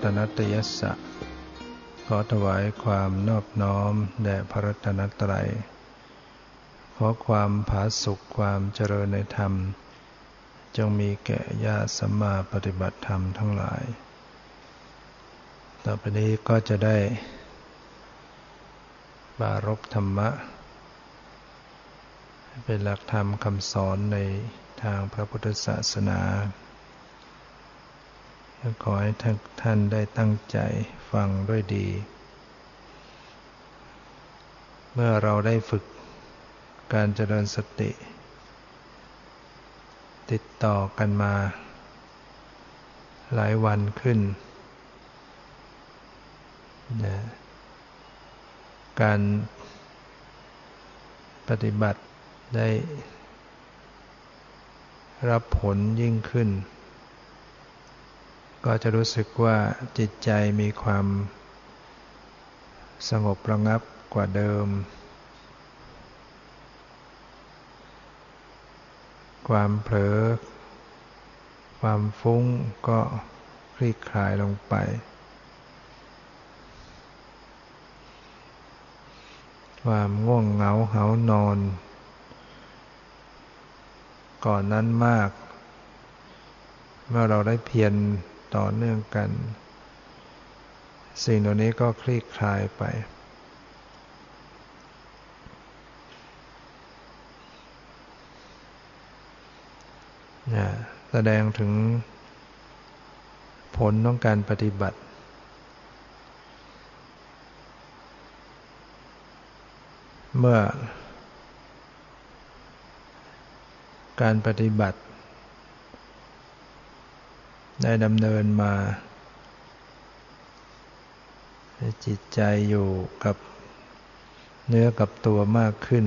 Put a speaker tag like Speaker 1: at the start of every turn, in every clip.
Speaker 1: มัตถุรัตนตยสสะ ขอถวายความนอบน้อมแด่พระรัตนตรัย ขอความผาสุขความเจริญในธรรม จงมีแก่ญาติสัมมาปฏิบัติธรรมทั้งหลาย ต่อไปนี้ก็จะได้ บารบธรรมะ เป็นหลักธรรมคำสอนในทางพระพุทธศาสนา ขอให้ท่านได้ตั้งใจฟังด้วยดี เมื่อเราได้ฝึกการเจริญสติ ติดต่อกันมา หลายวันขึ้นการปฏิบัติได้รับผลยิ่งขึ้น ก็จะรู้สึกว่าจิตใจมีความสงบระงับกว่าเดิม ความเผลอ ความฟุ้งก็คลี่คลายลงไป ความง่วงเหงาเหานอน ก่อนนั้นมาก เมื่อเราได้เพียร ต่อเนื่องกัน สิ่งเหล่านี้ก็คลี่คลายไปนะแสดงถึงผลของการปฏิบัติเมื่อการปฏิบัติ ได้ดำเนินมา จิตใจอยู่กับเนื้อกับตัวมากขึ้น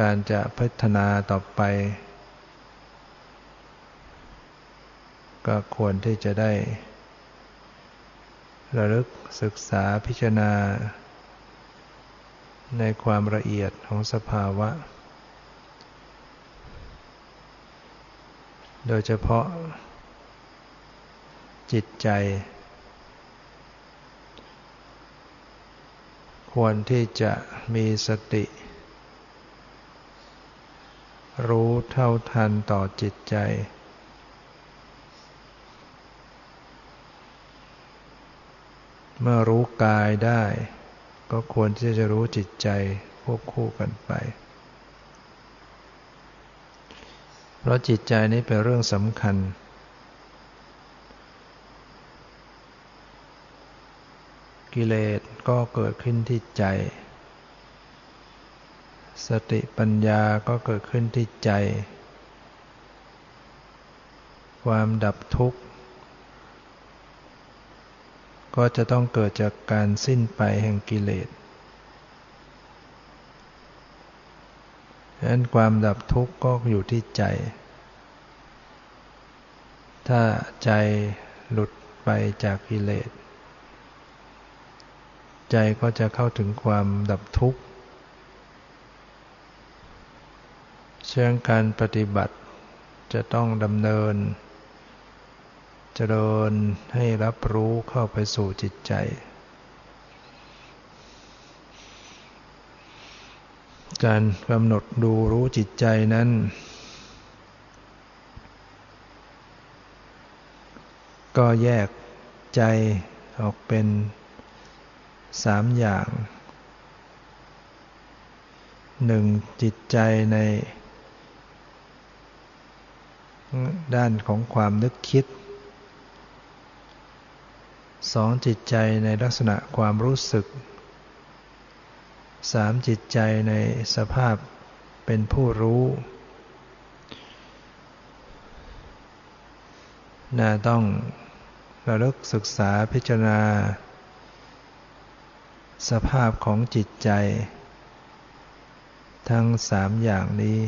Speaker 1: การจะพัฒนาต่อไป ก็ควรที่จะได้ ระลึกศึกษาพิจารณา ในความละเอียดของสภาวะ โดยเฉพาะ จิตใจ ควรที่จะมีสติ รู้เท่าทันต่อจิตใจ เมื่อรู้กายได้ ก็ควรที่จะรู้จิตใจควบคู่กันไปเพ ราะจิตใจนี้เป็นเรื่องสำคัญ กิเลสก็เกิดขึ้นที่ใจ สติปัญญาก็เกิดขึ้นที่ใจ ความดับทุกข์ ก็จะต้องเกิดจากการสิ้นไปแห่งกิเลส ดังนั้นความดับทุกข์ก็อยู่ที่ใจ ถ้าใจหลุดไปจากกิเลส ใจก็จะเข้าถึงความดับทุกข์เชื่องการปฏิบัติจะต้องดำเนิน เจริญให้รับรู้เข้าไปสู่จิตใจ การกำหนดดูรู้จิตใจนั้น ก็แยกใจออกเป็นสามอย่างหนึ่งจิตใจใน ด้านของความนึกคิดสองจิตใจในลักษณะความรู้สึก สามจิตใจในสภาพเป็นผู้รู้น่าต้องระลึกศึกษาพิจารณา สภาพของจิตใจ ทั้งสามอย่างนี้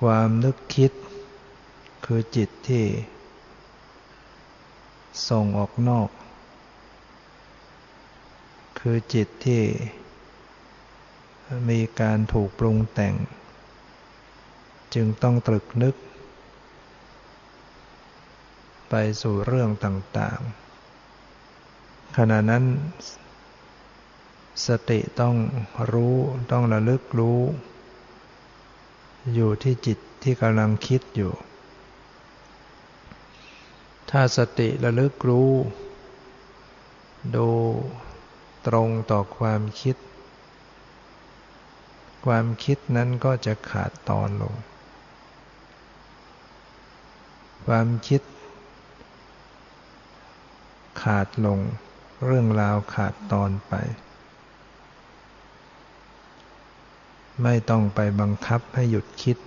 Speaker 1: ความนึกคิด คือจิตที่ ส่งออกนอก คือจิตที่มีการถูกปรุงแต่ง จึงต้องตรึกนึก ไปสู่เรื่องต่างๆ ขณะนั้น สติต้องรู้ต้องระลึกรู้ อยู่ที่จิตที่กำลังคิดอยู่ ถ้าสติระลึกรู้ ดู ตรงต่อความคิด ความคิดนั้นก็จะขาดตอนลง ความคิด ขาดลง เรื่องราวขาดตอนไป ไม่ต้องไปบังคับให้หยุดคิด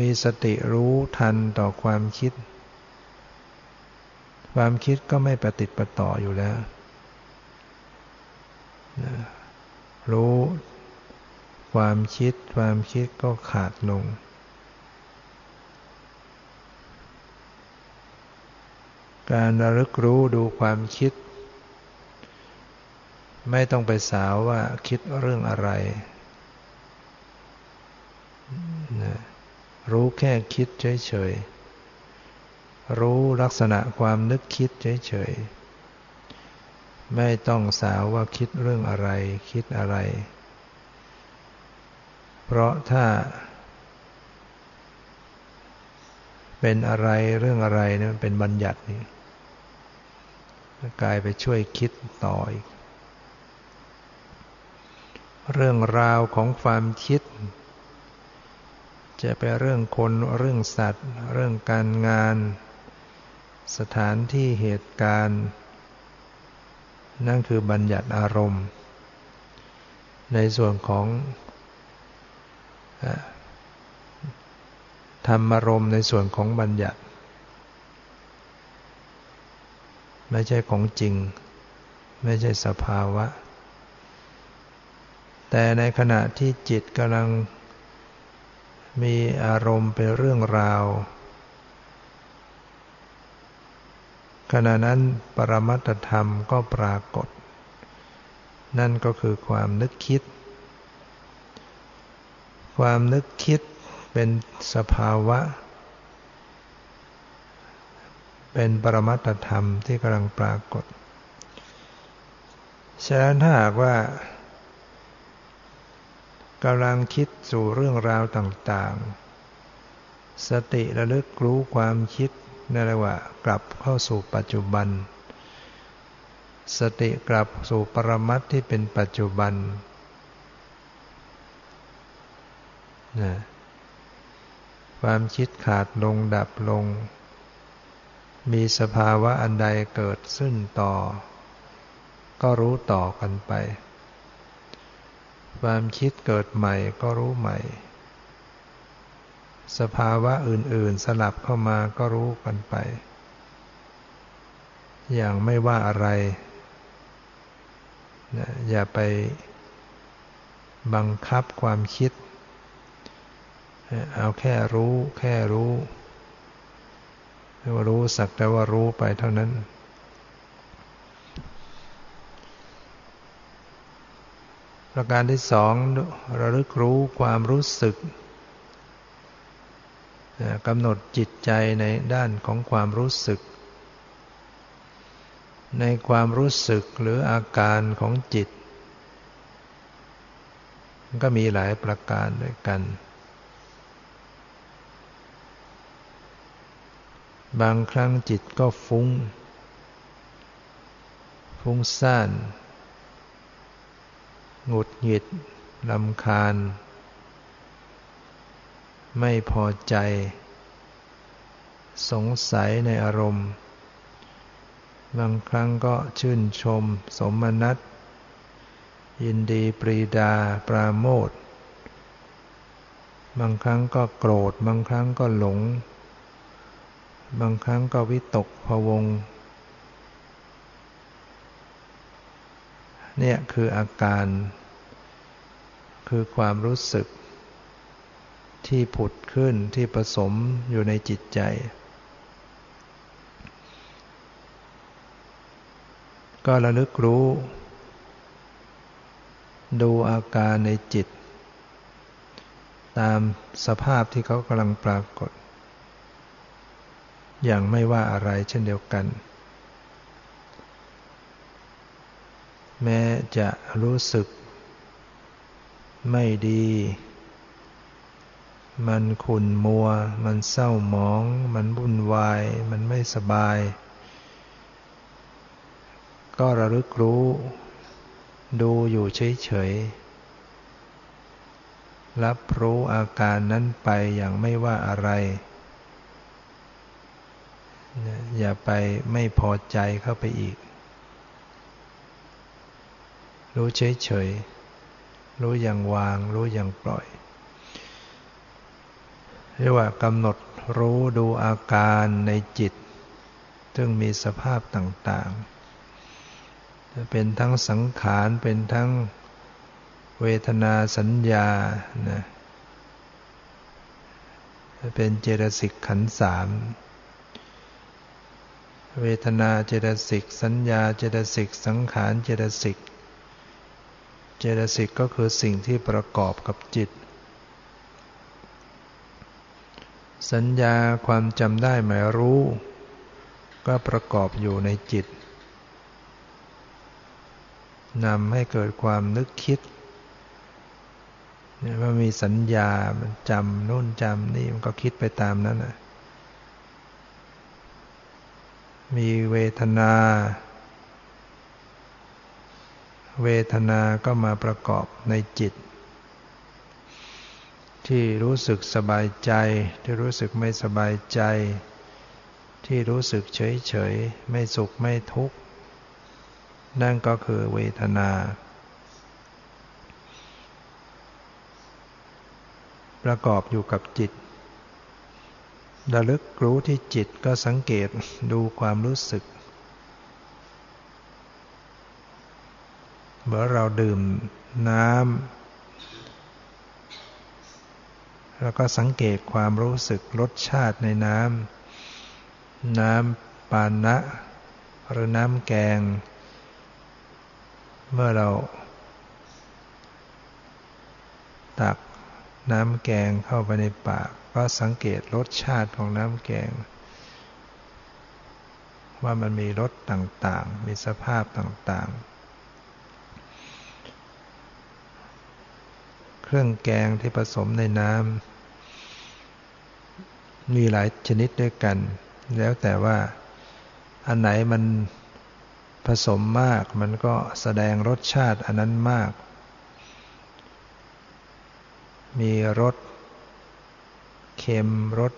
Speaker 1: มีสติรู้ทันต่อความคิด ความคิดก็ไม่ประติดประต่ออยู่แล้ว รู้ความคิด ความคิดก็ขาดลง การระลึกรู้ดูความคิด ไม่ต้องไปสาวว่าคิดเรื่องอะไร รู้แค่คิดเฉยๆ รู้ลักษณะความนึกคิดเฉยๆ ไม่ต้องสาวว่าคิดเรื่องอะไร คิดอะไร เพราะถ้า เป็นอะไรเรื่องอะไรเนี่มันเป็นบัญญัตินี่กลายไปช่วยคิดต่ออีก เรื่องราวของความคิด จะเป็นเรื่องคนเรื่องสัตว์ เรื่องการงาน สถานที่เหตุการณ์ นั่นคือบัญญัติอารมณ์ ในส่วนของธรรมารมณ์ในส่วนของบัญญัติ ไม่ใช่ของจริง ไม่ใช่สภาวะ แต่ในขณะที่จิตกำลังมีอารมณ์เป็นเรื่องราว ขณะนั้นปรมัตธรรมก็ปรากฏ นั่นก็คือความนึกคิด ความนึกคิดเป็นสภาวะ เป็นปรมัตธรรมที่กำลังปรากฏ ฉะนั้นถ้าหากว่ากำลังคิดสู่เรื่องราวต่าง ๆ สติระลึกรู้ความคิด นั่นเรียกว่ากลับเข้าสู่ปัจจุบัน สติกลับสู่ปรมัตที่เป็นปัจจุบันนะความคิดขาดลงดับลง มีสภาวะอันใดเกิดขึ้นต่อ ก็รู้ต่อกันไป ความคิดเกิดใหม่ก็รู้ใหม่ สภาวะอื่น ๆ สลับเข้ามาก็รู้กันไป อย่างไม่ว่าอะไรนะอย่าไปบังคับความคิด เอาแค่รู้แค่รู้ว่ารู้สักแต่ว่ารู้ไปเท่านั้น ประการที่สองระลึกรู้ความรู้สึก กำหนดจิตใจในด้านของความรู้สึก ในความรู้สึกหรืออาการของจิต ก็มีหลายประการด้วยกัน บางครั้งจิตก็ฟุ้ง ฟุ้งซ่านหงุดหงิดลำคาญ ไม่พอใจ สงสัยในอารมณ์ บางครั้งก็ชื่นชม สมนัตยินดีปรีดาปราโมทบางครั้งก็โกรธ บางครั้งก็หลง บางครั้งก็วิตกพวง เนี่ยคืออาการ คือความรู้สึก ที่ผุดขึ้นที่ผสมอยู่ในจิตใจ ก็ระลึกรู้ ดูอาการในจิต ตามสภาพที่เขากำลังปรากฏ อย่างไม่ว่าอะไรเช่นเดียวกัน แม้จะรู้สึกไม่ดี มันขุ่นมัว มันเศร้าหมอง มันวุ่นวาย มันไม่สบาย ก็ระลึกรู้ ดูอยู่เฉยๆ รับรู้อาการนั้นไปอย่างไม่ว่าอะไร อย่าไปไม่พอใจเข้าไปอีก รู้เฉยๆ รู้อย่างวาง รู้อย่างปล่อย เรียกว่ากำหนดรู้ดูอาการในจิต ซึ่งมีสภาพต่างๆ จะเป็นทั้งสังขารเป็นทั้งเวทนาสัญญานะเป็นเจตสิกขันสามเวทนาเจตสิกสัญญาเจตสิกสังขารเจตสิกเจตสิกก็คือสิ่งที่ประกอบกับจิต สัญญาความจำได้หมายรู้ ก็ประกอบอยู่ในจิตนำให้เกิดความนึกคิดเนี่ยว่ามีสัญญา มันจำนู่นจำนี่ มันก็คิดไปตามนั้นนะมีเวทนา เวทนาก็มาประกอบในจิต ที่รู้สึกสบายใจ ที่รู้สึกไม่สบายใจ ที่รู้สึกเฉยเฉยไม่สุขไม่ทุกข์ นั่นก็คือเวทนา ประกอบอยู่กับจิตระลึกรู้ที่จิตก็สังเกตดูความรู้สึก เมื่อเราดื่มน้ำ แล้วก็สังเกตความรู้สึกรสชาติในน้ำน้ำปานะ หรือน้ำแกง เมื่อเรา ตักน้ำแกงเข้าไปในปาก ก็สังเกตรสชาติของน้ำแกง ว่ามันมีรสต่างๆ มีสภาพต่างๆเครื่องแกงที่ผสมในน้ำ มีหลายชนิดด้วยกัน แล้วแต่ว่าอันไหนมันผสมมากมันก็แสดงรสชาติอันนั้นมาก มีรสเค็มรส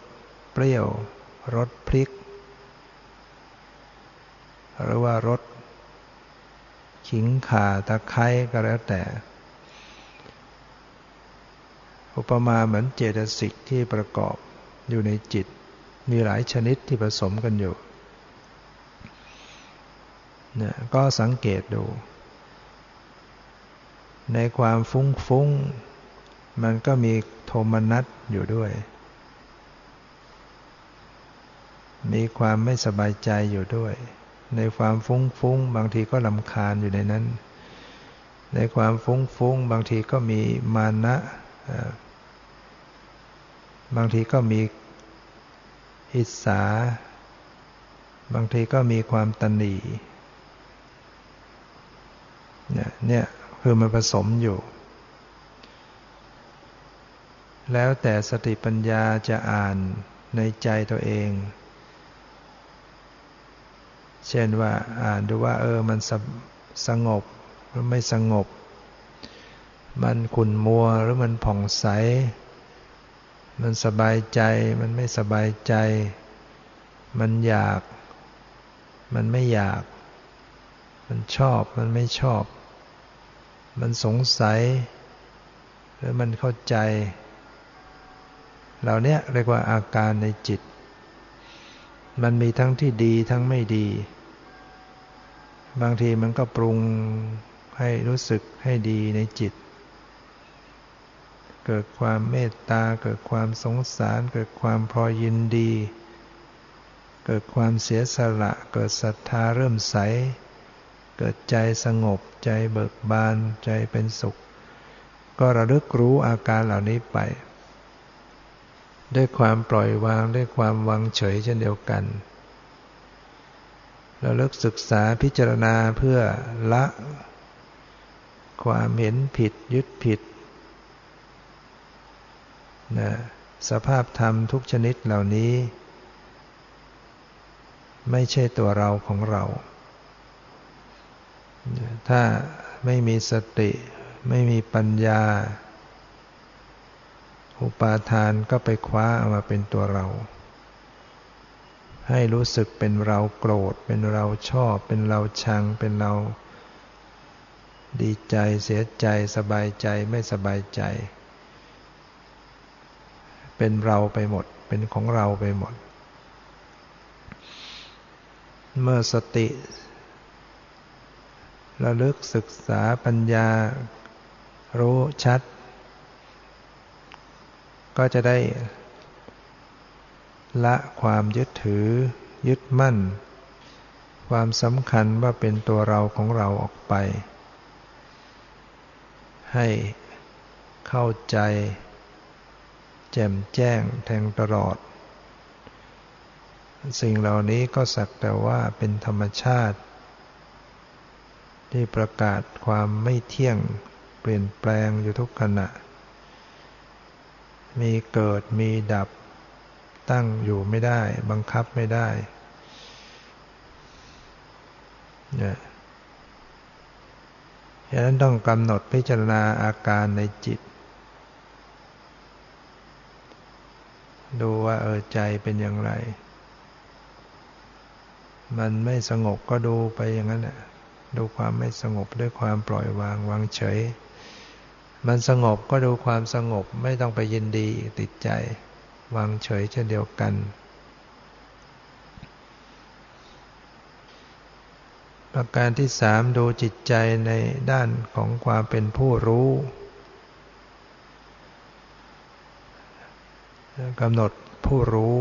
Speaker 1: เปรี้ยวรสพริก หรือว่ารสขิงข่าตะไคร้ก็แล้วแต่ อุปมาเหมือนเจตสิกที่ประกอบ อยู่ในจิต มีหลายชนิดที่ผสมกันอยู่เนี่ยก็สังเกตดู ในความฟุ้งฟุ้งมันก็มีโทมนัสอยู่ด้วย มีความไม่สบายใจอยู่ด้วย ในความฟุ้งฟุ้งบางทีก็ลำคาญอยู่ในนั้น ในความฟุ้งฟุ้งบางทีก็มีมานะ บางทีก็มีอิสา บางทีก็มีความตนีเนี่ยเนี่ยคือมันผสมอยู่ แล้วแต่สติปัญญาจะอ่านในใจตัวเอง เช่นว่าอ่านดูว่าเออมันสสงบหรือไม่สงบ มันขุ่นมัวหรือมันผ่องใส มันสบายใจ มันไม่สบายใจ มันอยาก มันไม่อยาก มันชอบ มันไม่ชอบ มันสงสัย หรือมันเข้าใจ เหล่านี้เรียกว่าอาการในจิต มันมีทั้งที่ดีทั้งไม่ดี บางทีมันก็ปรุงให้รู้สึกให้ดีในจิต เกิดความเมตตา เกิดความสงสาร เกิดความพอยินดี เกิดความเสียสละ เกิดศรัทธาเริ่มใส เกิดใจสงบ ใจเบิกบาน ใจเป็นสุข ก็ระลึกรู้อาการเหล่านี้ไป ด้วยความปล่อยวางด้วยความวางเฉยเช่นเดียวกันราเลิกศึกษาพิจารณาเพื่อละ ความเห็นผิดยึดผิด นะสภาพธรรมทุกชนิดเหล่านี้ ไม่ใช่ตัวเราของเรา ถ้าไม่มีสติ ไม่มีปัญญา อุปาทานก็ไปคว้าเอามาเป็นตัวเรา ให้รู้สึกเป็นเราโกรธ เป็นเราชอบ เป็นเราชัง เป็นเราดีใจเสียใจสบายใจไม่สบายใจ เป็นเราไปหมด เป็นของเราไปหมด เมื่อสติระลึกศึกษาปัญญา รู้ชัด ก็จะได้ละความยึดถือ ยึดมั่น ความสำคัญว่าเป็นตัวเราของเราออกไป ให้เข้าใจ แจ่มแจ้งแทงตลอด สิ่งเหล่านี้ก็สักแต่ว่าเป็นธรรมชาติ ที่ประกาศความไม่เที่ยงเปลี่ยนแปลงอยู่ทุกขณะ มีเกิดมีดับตั้งอยู่ไม่ได้ บังคับไม่ได้เนี่ยฉะนั้นต้องกำหนดพิจารณาอาการในจิต ดูว่าเออใจเป็นอย่างไร มันไม่สงบก็ดูไปอย่างนั้นแหละดูความไม่สงบด้วยความปล่อยวางวางเฉย มันสงบก็ดูความสงบไม่ต้องไปยินดีติดใจ วางเฉยเช่นเดียวกัน ประการที่สามดูจิตใจในด้านของความเป็นผู้รู้ กำหนดผู้รู้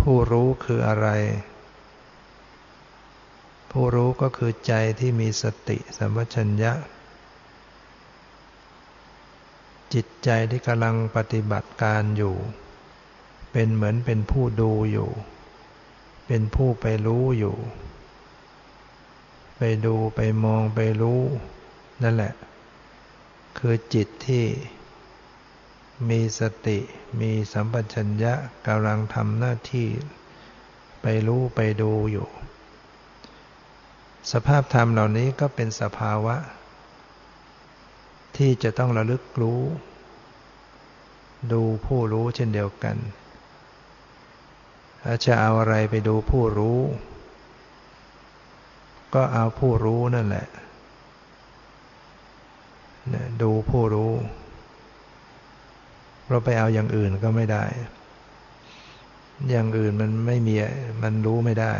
Speaker 1: ผู้รู้คืออะไร ผู้รู้ก็คือใจที่มีสติสัมปชัญญะ จิตใจที่กำลังปฏิบัติการอยู่ เป็นเหมือนเป็นผู้ดูอยู่ เป็นผู้ไปรู้อยู่ ไปดูไปมองไปรู้ นั่นแหละ คือจิตที่ มีสติมีสัมปชัญญะกำลังทำหน้าที่ ไปรู้ไปดูอยู่ สภาพธรรมเหล่านี้ก็เป็นสภาวะ ที่จะต้องระลึกรู้ ดูผู้รู้เช่นเดียวกันถ้าจะเอาอะไรไปดูผู้รู้ ก็เอาผู้รู้นั่นแหละ ดูผู้รู้ เราไปเอาอย่างอื่นก็ไม่ได้ อย่างอื่นมันไม่มีมันรู้ไม่ได้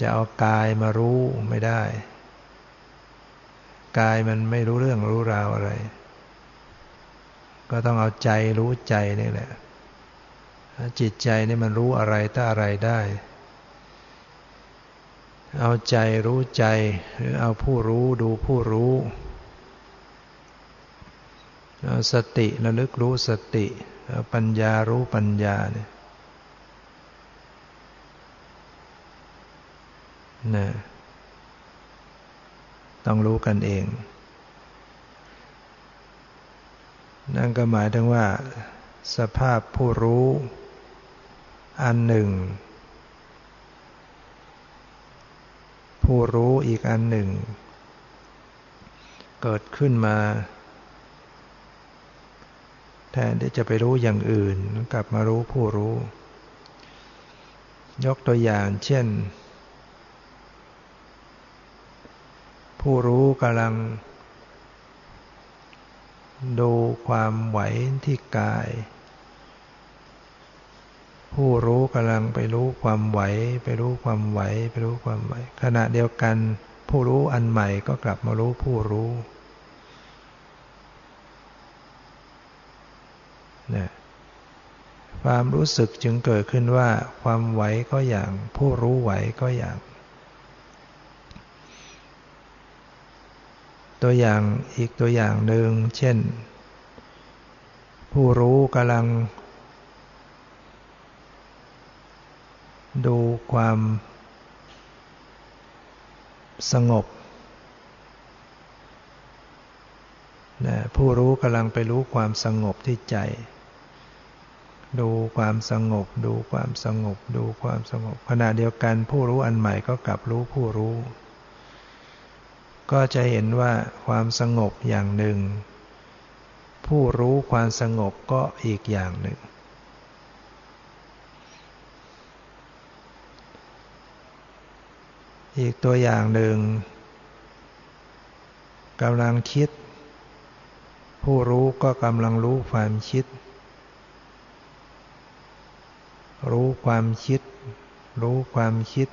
Speaker 1: จะเอากายมารู้ไม่ได้ กายมันไม่รู้เรื่องรู้ราวอะไร ก็ต้องเอาใจรู้ใจนี่แหละ จิตใจนี่มันรู้อะไรถ้าอะไรได้ เอาใจรู้ใจ หรือเอาผู้รู้ดูผู้รู้ สติระลึกรู้สติปัญญารู้ปัญญาเนี่ยนะต้องรู้กันเอง นั่นก็หมายถึงว่า สภาพผู้รู้ อันหนึ่ง ผู้รู้อีกอันหนึ่ง เกิดขึ้นมา แทนที่จะไปรู้อย่างอื่นกลับมารู้ผู้รู้ ยกตัวอย่างเช่น ผู้รู้กำลัง ดูความไหวที่กาย ผู้รู้กำลังไปรู้ความไหว ไปรู้ความไหว ไปรู้ความไหว ขณะเดียวกัน ผู้รู้อันใหม่ก็กลับมารู้ผู้รู้นะ ความรู้สึกจึงเกิดขึ้นว่า ความไหวก็อย่าง ผู้รู้ไหวก็อย่าง ตัวอย่างอีกตัวอย่างหนึ่งเช่น ผู้รู้กำลัง ดูความสงบนะผู้รู้กำลังไปรู้ความสงบที่ใจ ดูความสงบ ดูความสงบ ดูความสงบ ขณะเดียวกันผู้รู้อันใหม่ก็กลับรู้ผู้รู้ ก็จะเห็นว่าความสงบอย่างหนึ่ง ผู้รู้ความสงบก็อีกอย่างหนึ่ง อีกตัวอย่างหนึ่งกำลังคิด ผู้รู้ก็กำลังรู้ความคิด รู้ความคิด รู้ความคิด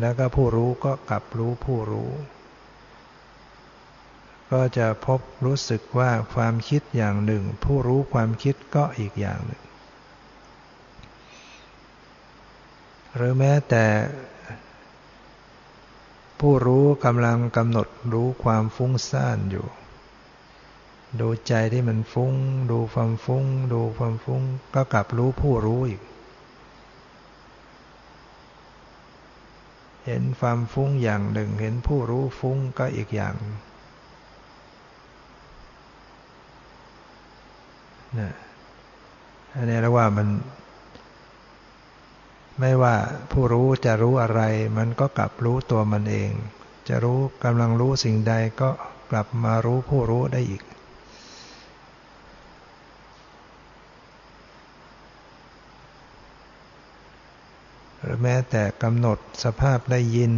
Speaker 1: แล้วก็ผู้รู้ก็กลับรู้ผู้รู้ ก็จะพบรู้สึกว่าความคิดอย่างหนึ่ง ผู้รู้ความคิดก็อีกอย่างหนึ่ง หรือแม้แต่ผู้รู้กำลังกำหนดรู้ความฟุ้งซ่านอยู่ ดูใจที่มันฟุ้ง ดูความฟุ้ง ดูความฟุ้ง ก็กลับรู้ผู้รู้อีก เห็นความฟุ้งอย่างหนึ่ง เห็นผู้รู้ฟุ้งก็อีกอย่างนะอันนี้เรียกว่ามัน ไม่ว่าผู้รู้จะรู้อะไร มันก็กลับรู้ตัวมันเอง จะรู้กำลังรู้สิ่งใดก็กลับมารู้ผู้รู้ได้อีกหรือ แม้แต่กำหนดสภาพได้ยิน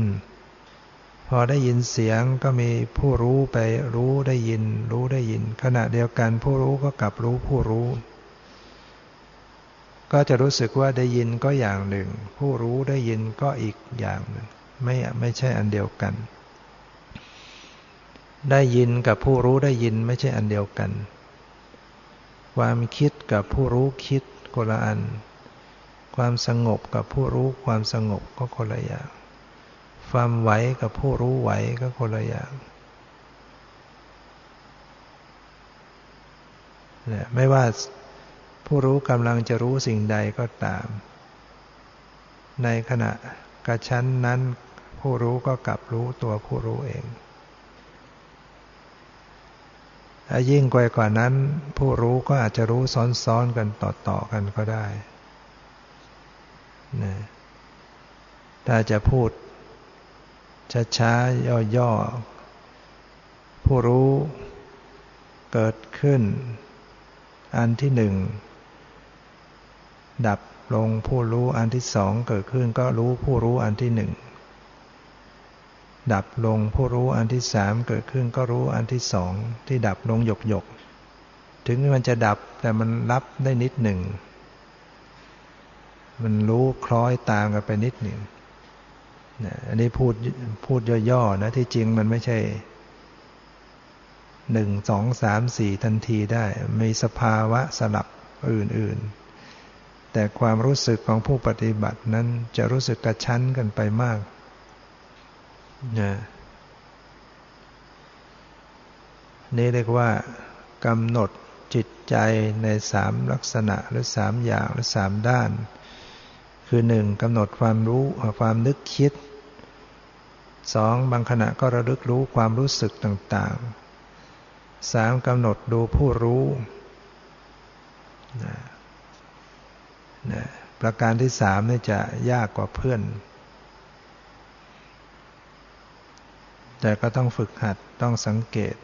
Speaker 1: พอได้ยินเสียงก็มีผู้รู้ไปรู้ได้ยิน รู้ได้ยิน ขณะเดียวกันผู้รู้ก็กลับรู้ผู้รู้ ก็จะรู้สึกว่าได้ยินก็อย่างหนึ่ง ผู้รู้ได้ยินก็อีกอย่างหนึ่งไม่ไม่ใช่อันเดียวกัน ได้ยินกับผู้รู้ได้ยินไม่ใช่อันเดียวกัน ความคิดกับผู้รู้คิดคนละอัน ความสงบกับผู้รู้ความสงบก็คนละอย่าง ความไหวกับผู้รู้ไหวก็คนละอย่างไม่ว่าผู้รู้กำลังจะรู้สิ่งใดก็ตาม ในขณะกระชั้นนั้น ผู้รู้ก็กลับรู้ตัวผู้รู้เองยิ่งกว่านั้นผู้รู้ก็อาจจะรู้ซ้อนๆกันต่อๆกันก็ได้ นะถ้าจะพูด ช้าๆ ย่อๆ ผู้รู้เกิดขึ้น อันที่หนึ่ง ดับลงผู้รู้อันที่สองเกิดขึ้นก็รู้ผู้รู้อันที่หนึ่งดับลงผู้รู้อันที่สามเกิดขึ้นก็รู้อันที่สองที่ดับลงหยกหยก ถึงมันจะดับแต่มันรับได้นิดหนึ่ง มันรู้คล้อยตามกันไปนิดหนึ่งนะอันนี้พูดพูดย่อๆนะที่จริงมันไม่ใช่หนึ่งสองสามสี่ทันทีได้ มีสภาวะสลับอื่นๆ แต่ความรู้สึกของผู้ปฏิบัตินั้นจะรู้สึกกระชั้นกันไปมากนะนี่เรียกว่ากำหนดจิตใจในสามลักษณะหรือสามอย่างหรือสามด้าน คือหนึ่งกำหนดความรู้ความนึกคิดสองบางขณะก็ระลึกรู้ความรู้สึกต่างๆสามกำหนดดูผู้รู้นะนะประการที่สามนี่จะยากกว่าเพื่อน แต่ก็ต้องฝึกหัดต้องสังเกต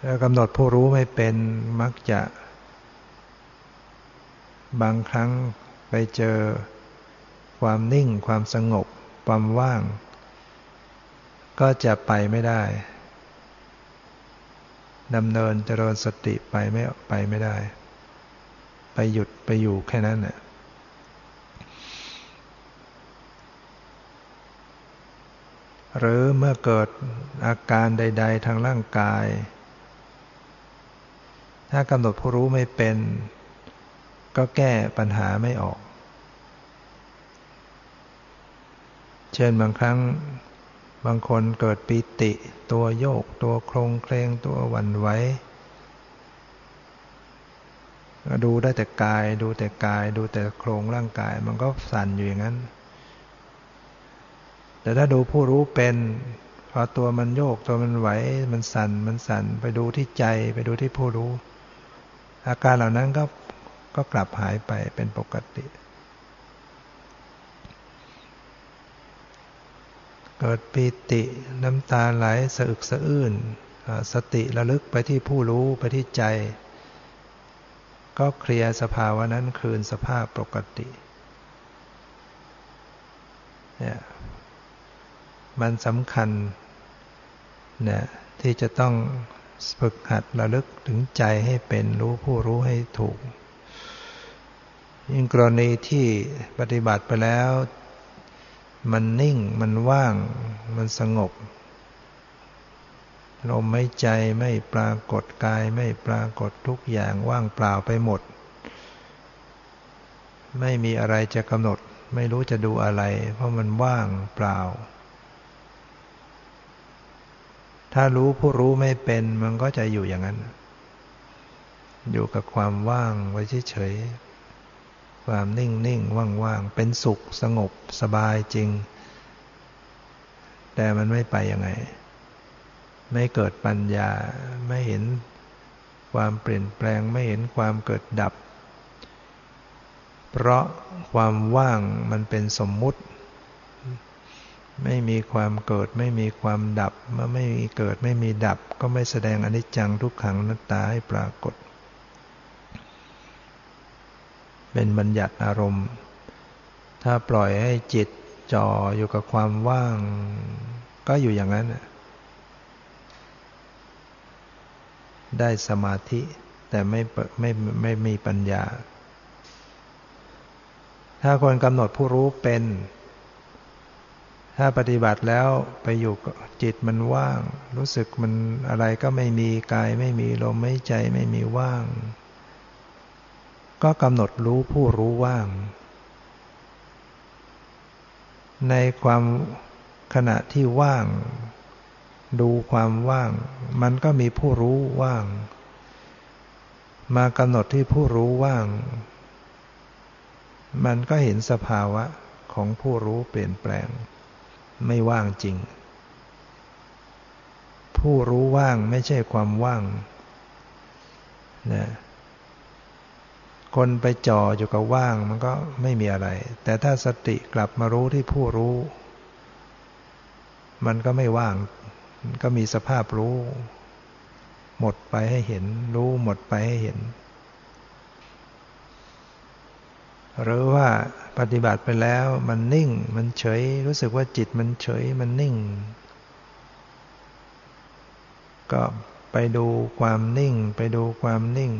Speaker 1: แล้วกำหนดผู้รู้ไม่เป็นมักจะ บางครั้ง ไปเจอ ความนิ่งความสงบ ความว่าง ก็จะไปไม่ได้ดำเนินเจริญสติไปไม่ไปไม่ได้ ไปหยุดไปอยู่แค่นั้นน่ะหรือเมื่อเกิดอาการใด ๆ ทางร่างกาย ถ้ากำหนดผู้รู้ไม่เป็น ก็แก้ปัญหาไม่ออก เช่นบางครั้งบางคนเกิดปีติ ตัวโยก ตัวโครงเคลงตัวหวั่นไหวดูได้แต่กาย ดูแต่กาย ดูแต่โครงร่างกาย มันก็สั่นอยู่อย่างนั้น แต่ถ้าดูผู้รู้เป็นพอตัวมันโยกตัวมันไหว มันสั่นมันสั่นไปดูที่ใจไปดูที่ผู้รู้ อาการเหล่านั้นก็ก็กลับหายไปเป็นปกติ เกิดปีติน้ำตาไหลสะอึกสะอื้นสติระลึกไปที่ผู้รู้ไปที่ใจ ก็เคลียร์สภาวะนั้นคืนสภาพปกติเนี่ยมันสำคัญเนี่ยที่จะต้องฝึกหัดระลึกถึงใจให้เป็นรู้ผู้รู้ให้ถูกยิ่งกรณีที่ปฏิบัติไปแล้ว มันนิ่งมันว่าง มันสงบ ลมไม่ใจไม่ปรากฏกายไม่ปรากฏทุกอย่างว่างเปล่าไปหมด ไม่มีอะไรจะกำหนด ไม่รู้จะดูอะไร เพราะมันว่างเปล่า ถ้ารู้ผู้รู้ไม่เป็นมันก็จะอยู่อย่างนั้น อยู่กับความว่างไว้เฉยๆ ความนิ่งนิ่งว่างว่างเป็นสุขสงบสบายจริง แต่มันไม่ไปยังไง ไม่เกิดปัญญาไม่เห็นความเปลี่ยนแปลงไม่เห็นความเกิดดับ เพราะความว่างมันเป็นสมมุติ ไม่มีความเกิดไม่มีความดับ เมื่อไม่มีเกิดไม่มีดับ ก็ไม่แสดงอนิจจังทุกขังนัตตาให้ปรากฏ เป็นบัญญัติอารมณ์ ถ้าปล่อยให้จิตจ่ออยู่กับความว่าง ก็อยู่อย่างนั้น ได้สมาธิแต่ไม่ไม่ไม่มีปัญญา ถ้าคนกำหนดผู้รู้เป็น ถ้าปฏิบัติแล้วไปอยู่จิตมันว่าง รู้สึกมันอะไรก็ไม่มีกายไม่มีลมไม่ใจไม่มีว่าง ก็กำหนดรู้ผู้รู้ว่าง ในความขณะที่ว่าง ดูความว่าง มันก็มีผู้รู้ว่าง มากำหนดที่ผู้รู้ว่าง มันก็เห็นสภาวะของผู้รู้เปลี่ยนแปลง ไม่ว่างจริง ผู้รู้ว่างไม่ใช่ความว่างนะ คนไปจ่ออยู่กับว่างมันก็ไม่มีอะไร แต่ถ้าสติกลับมารู้ที่ผู้รู้ มันก็ไม่ว่าง ก็มีสภาพรู้ หมดไปให้เห็น รู้หมดไปให้เห็น หรือว่าปฏิบัติไปแล้วมันนิ่ง มันเฉย รู้สึกว่าจิตมันเฉย มันนิ่ง ก็ไปดูความนิ่ง ไปดูความนิ่ง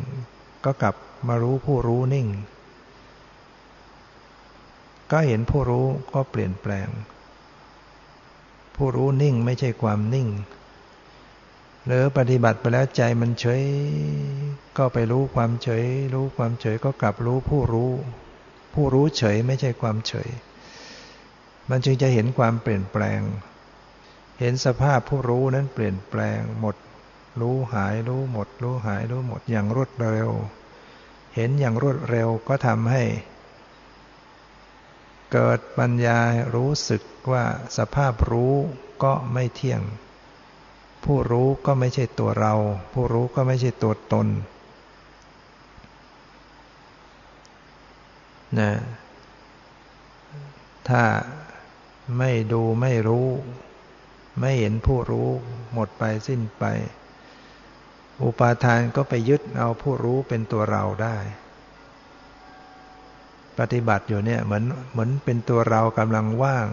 Speaker 1: ก็กลับมารู้ผู้รู้นิ่ง ก็เห็นผู้รู้ก็เปลี่ยนแปลง ผู้รู้นิ่งไม่ใช่ความนิ่ง หรือปฏิบัติไปแล้วใจมันเฉย ก็ไปรู้ความเฉย รู้ความเฉยก็กลับรู้ผู้รู้ ผู้รู้เฉยไม่ใช่ความเฉย มันจึงจะเห็นความเปลี่ยนแปลง เห็นสภาพผู้รู้นั้นเปลี่ยนแปลงหมด รู้หายรู้หมด รู้หายรู้หมดอย่างรวดเร็ว เห็นอย่างรวดเร็วก็ทำให้ เกิดปัญญารู้สึกว่าสภาพรู้ก็ไม่เที่ยง ผู้รู้ก็ไม่ใช่ตัวเรา ผู้รู้ก็ไม่ใช่ตัวตนนะถ้าไม่ดูไม่รู้ ไม่เห็นผู้รู้หมดไปสิ้นไป อุปาทานก็ไปยึดเอาผู้รู้เป็นตัวเราได้ ปฏิบัติอยู่เนี่ยเหมือนเหมือนเป็นตัวเรากำลังว่าง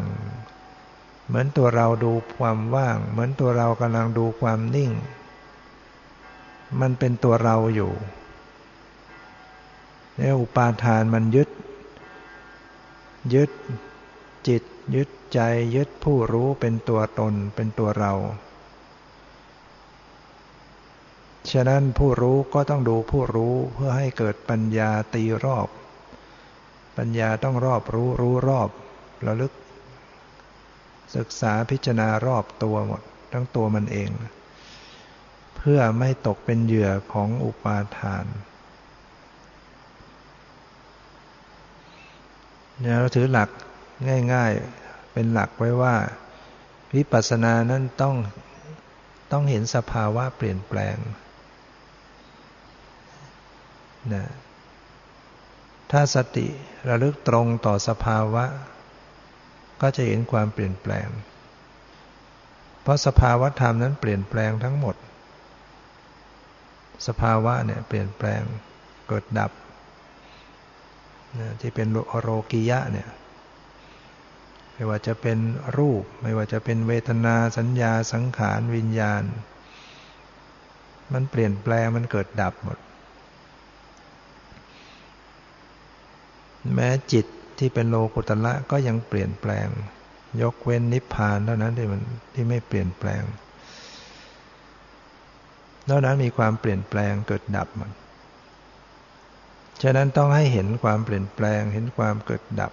Speaker 1: เหมือนตัวเราดูความว่าง เหมือนตัวเรากำลังดูความนิ่ง มันเป็นตัวเราอยู่เนี่ยอุปาทานมันยึด ยึดจิต ยึดใจยึดผู้รู้เป็นตัวตนเป็นตัวเรา ฉะนั้นผู้รู้ก็ต้องดูผู้รู้เพื่อให้เกิดปัญญาตีรอบ ปัญญาต้องรอบรู้รู้รอบระลึก ศึกษาพิจารณารอบตัวหมดทั้งตัวมันเอง เพื่อไม่ตกเป็นเหยื่อของอุปาทานเนี่ยเราถือหลักง่ายๆ เป็นหลักไว้ว่า วิปัสสนานั้นต้องต้องเห็นสภาวะเปลี่ยนแปลง นะถ้าสติระลึกตรงต่อสภาวะ ก็จะเห็นความเปลี่ยนแปลง เพราะสภาวะธรรมนั้นเปลี่ยนแปลงทั้งหมด สภาวะเนี่ยเปลี่ยนแปลงเกิดดับนะที่เป็นโรกิยะเนี่ยไม่ว่าจะเป็นรูป ไม่ว่าจะเป็นเวทนาสัญญาสังขารวิญญาณ มันเปลี่ยนแปลงมันเกิดดับหมด แม้จิตที่เป็นโลกุตละก็ยังเปลี่ยนแปลง ยกเว้นนิพพานเท่านั้นที่มันที่ไม่เปลี่ยนแปลงนอกนั้นมีความเปลี่ยนแปลงเกิดดับมันฉะนั้นต้องให้เห็นความเปลี่ยนแปลงเห็นความเกิดดับ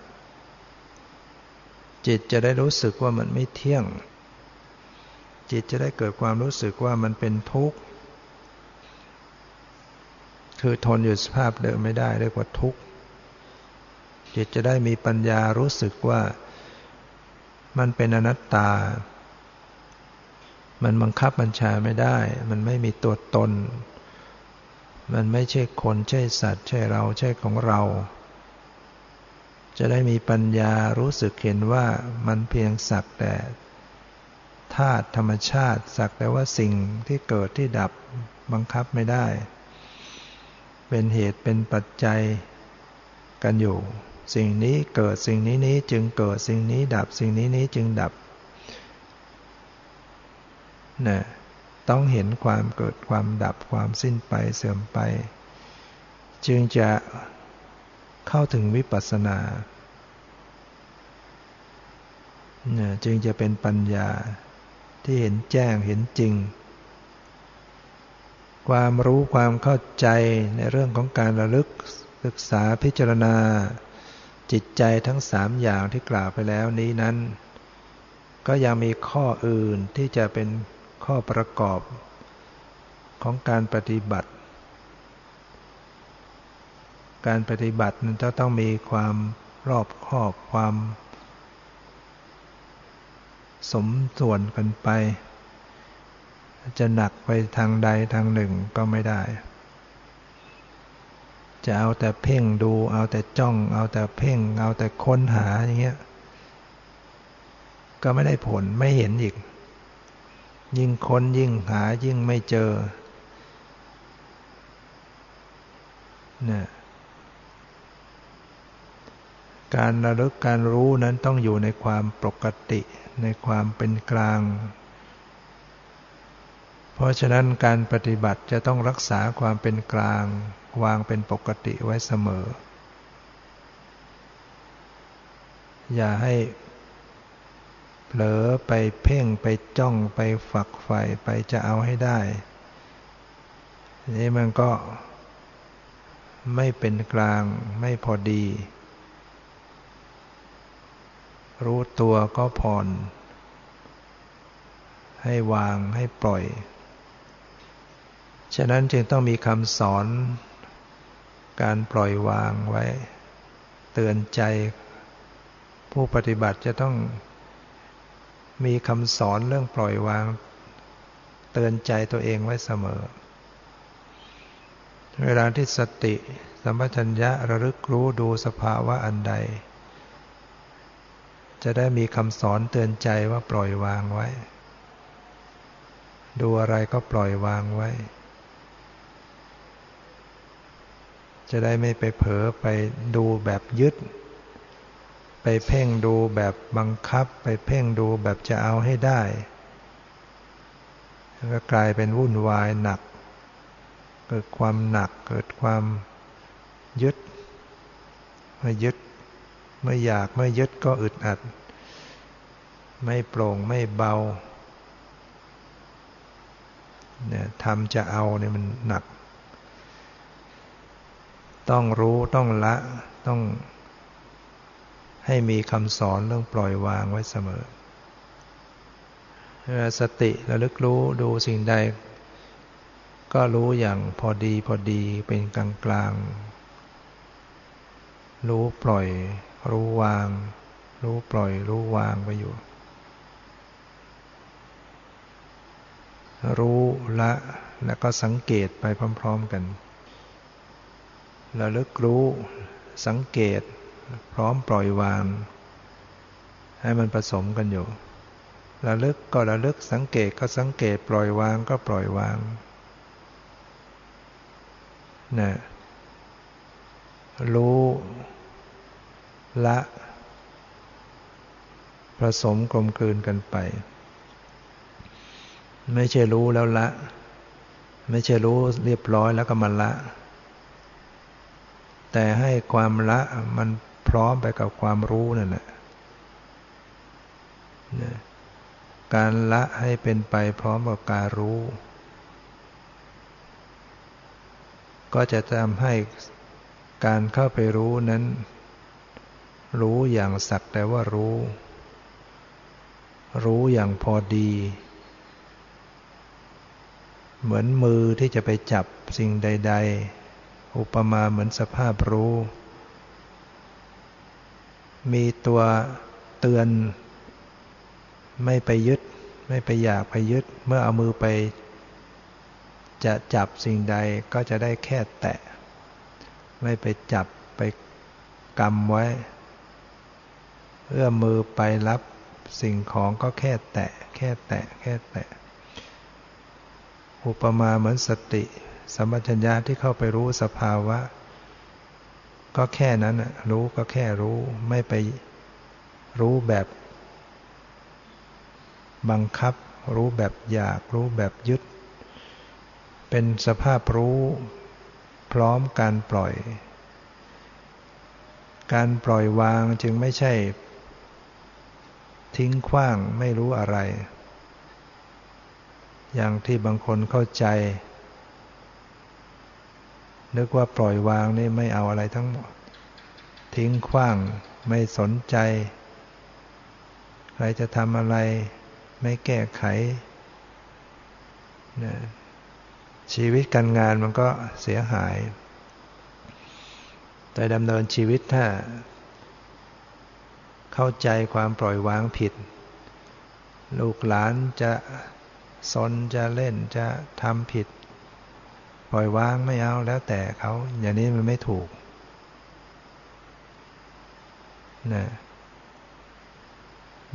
Speaker 1: จิตจะได้รู้สึกว่ามันไม่เที่ยง จิตจะได้เกิดความรู้สึกว่ามันเป็นทุกข์ คือทนอยู่สภาพเดิมไม่ได้เรียกว่าทุกข์ จิตจะได้มีปัญญารู้สึกว่า มันเป็นอนัตตา มันบังคับบัญชาไม่ได้ มันไม่มีตัวตน มันไม่ใช่คนใช่สัตว์ ใช่เราใช่ของเรา จะได้มีปัญญารู้สึกเห็นว่ามันเพียงสักแต่ธาตุธรรมชาติ สักแต่ว่าสิ่งที่เกิดที่ดับบังคับไม่ได้ เป็นเหตุเป็นปัจจัยกันอยู่ สิ่งนี้เกิดสิ่งนี้นี้จึงเกิดสิ่งนี้ดับสิ่งนี้นี้จึงดับนะต้องเห็นความเกิดความดับความสิ้นไปเสื่อมไป จึงจะเข้าถึงวิปัสสนาจึงจะเป็นปัญญาที่เห็นแจ้งเห็นจริง ความรู้ความเข้าใจในเรื่องของการระลึกศึกษาพิจารณา จิตใจทั้งสามอย่างที่กล่าวไปแล้วนี้นั้น ก็ยังมีข้ออื่นที่จะเป็นข้อประกอบ ของการปฏิบัติ การปฏิบัตินั้นจะต้องมีความรอบคอบความ สมส่วนกันไป จะหนักไปทางใดทางหนึ่งก็ไม่ได้ จะเอาแต่เพ่งดู เอาแต่จ้อง เอาแต่เพ่ง เอาแต่ค้นหาอย่างเงี้ย ก็ไม่ได้ผลไม่เห็นอีก ยิ่งค้นยิ่งหายิ่งไม่เจอนะการระลึกการรู้นั้นต้องอยู่ในความปกติในความเป็นกลาง เพราะฉะนั้นการปฏิบัติจะต้องรักษาความเป็นกลาง วางเป็นปกติไว้เสมอ อย่าให้เผลอไปเพ่งไปจ้องไปฝักใฝ่ไปจะเอาให้ได้ นี่มันก็ไม่เป็นกลางไม่พอดี รู้ตัวก็ผ่อน ให้วางให้ปล่อย ฉะนั้นจึงต้องมีคำสอน การปล่อยวางไว้ เตือนใจ ผู้ปฏิบัติจะต้องมีคำสอนเรื่องปล่อยวาง เตือนใจตัวเองไว้เสมอ เวลาที่สติสัมปชัญญะระลึกรู้ดูสภาวะอันใด จะได้มีคำสอนเตือนใจว่าปล่อยวางไว้ ดูอะไรก็ปล่อยวางไว้ จะได้ไม่ไปเผลอไปดูแบบยึด ไปเพ่งดูแบบบังคับ ไปเพ่งดูแบบจะเอาให้ได้ก็กลายเป็นวุ่นวายหนัก เกิดความหนัก เกิดความยึดเมื่อยึดเมื่ออยากเมื่อยึดก็อึดอัด ไม่โปร่งไม่เบาเนี่ยทำจะเอาเนี่ยมันหนัก ต้องรู้ต้องละต้อง ให้มีคำสอนเรื่องปล่อยวางไว้เสมอสติระลึกรู้ดูสิ่งใด ก็รู้อย่างพอดีพอดีเป็นกลางกลางรู้ปล่อย รู้วาง รู้ปล่อย รู้วางไปอยู่ รู้ละแล้วก็สังเกตไปพร้อม ๆกัน ระลึกรู้ สังเกต พร้อมปล่อยวาง ให้มันผสมกันอยู่ ระลึกก็ระลึกสังเกตก็สังเกต ปล่อยวางก็ปล่อยวางนะรู้ ละ ผสมกลมกลืนกันไป ไม่ใช่รู้แล้วละ ไม่ใช่รู้เรียบร้อยแล้วก็มาละ แต่ให้ความละมันพร้อมไปกับความรู้นั่นแหละการละให้เป็นไปพร้อมกับการรู้ ก็จะทำให้การเข้าไปรู้นั้น รู้อย่างสักแต่ว่ารู้ รู้อย่างพอดี เหมือนมือที่จะไปจับสิ่งใด ๆ อุปมาเหมือนสภาพรู้ มีตัวเตือน ไม่ไปยึด ไม่ไปอยากไปยึด เมื่อเอามือไป จะจับสิ่งใดก็จะได้แค่แตะ ไม่ไปจับไปกำไว้ เอื้อมมือไปรับสิ่งของก็แค่แตะ แค่แตะ แค่แตะ อุปมาเหมือนสติ สัมปชัญญะที่เข้าไปรู้สภาวะ ก็แค่นั้นรู้ก็แค่รู้ไม่ไปรู้แบบ บังคับ รู้แบบอยาก รู้แบบยึด เป็นสภาพรู้ พร้อมการปล่อย การปล่อยวางจึงไม่ใช่ ทิ้งขว้างไม่รู้อะไร อย่างที่บางคนเข้าใจ นึกว่าปล่อยวางนี่ไม่เอาอะไรทั้งหมด ทิ้งขว้างไม่สนใจ ใครจะทำอะไร ไม่แก้ไขนะชีวิตการงานมันก็เสียหาย แต่ดำเนินชีวิตถ้า เข้าใจความปล่อยวางผิด ลูกหลานจะสนจะเล่นจะทำผิด ล่อยวางไม่เอาแล้วแต่เขาอย่างนี้มันไม่ถูกนะ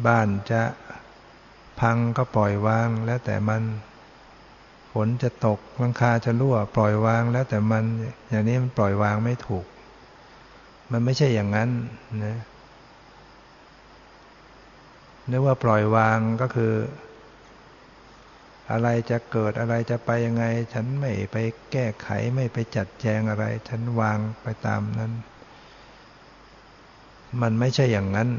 Speaker 1: บ้านจะพังก็ปล่อยวางแล้วแต่มันฝนจะตกลังคาจะรั่ว ปล่อยวางแล้วแต่มัน อย่างนี้มันปล่อยวางไม่ถูก มันไม่ใช่อย่างนั้นนะนึกว่าปล่อยวางก็คือ อะไรจะเกิดอะไรจะไปยังไง ฉันไม่ไปแก้ไขไม่ไปจัดแจงอะไร ฉันวางไปตามนั้น มันไม่ใช่อย่างนั้น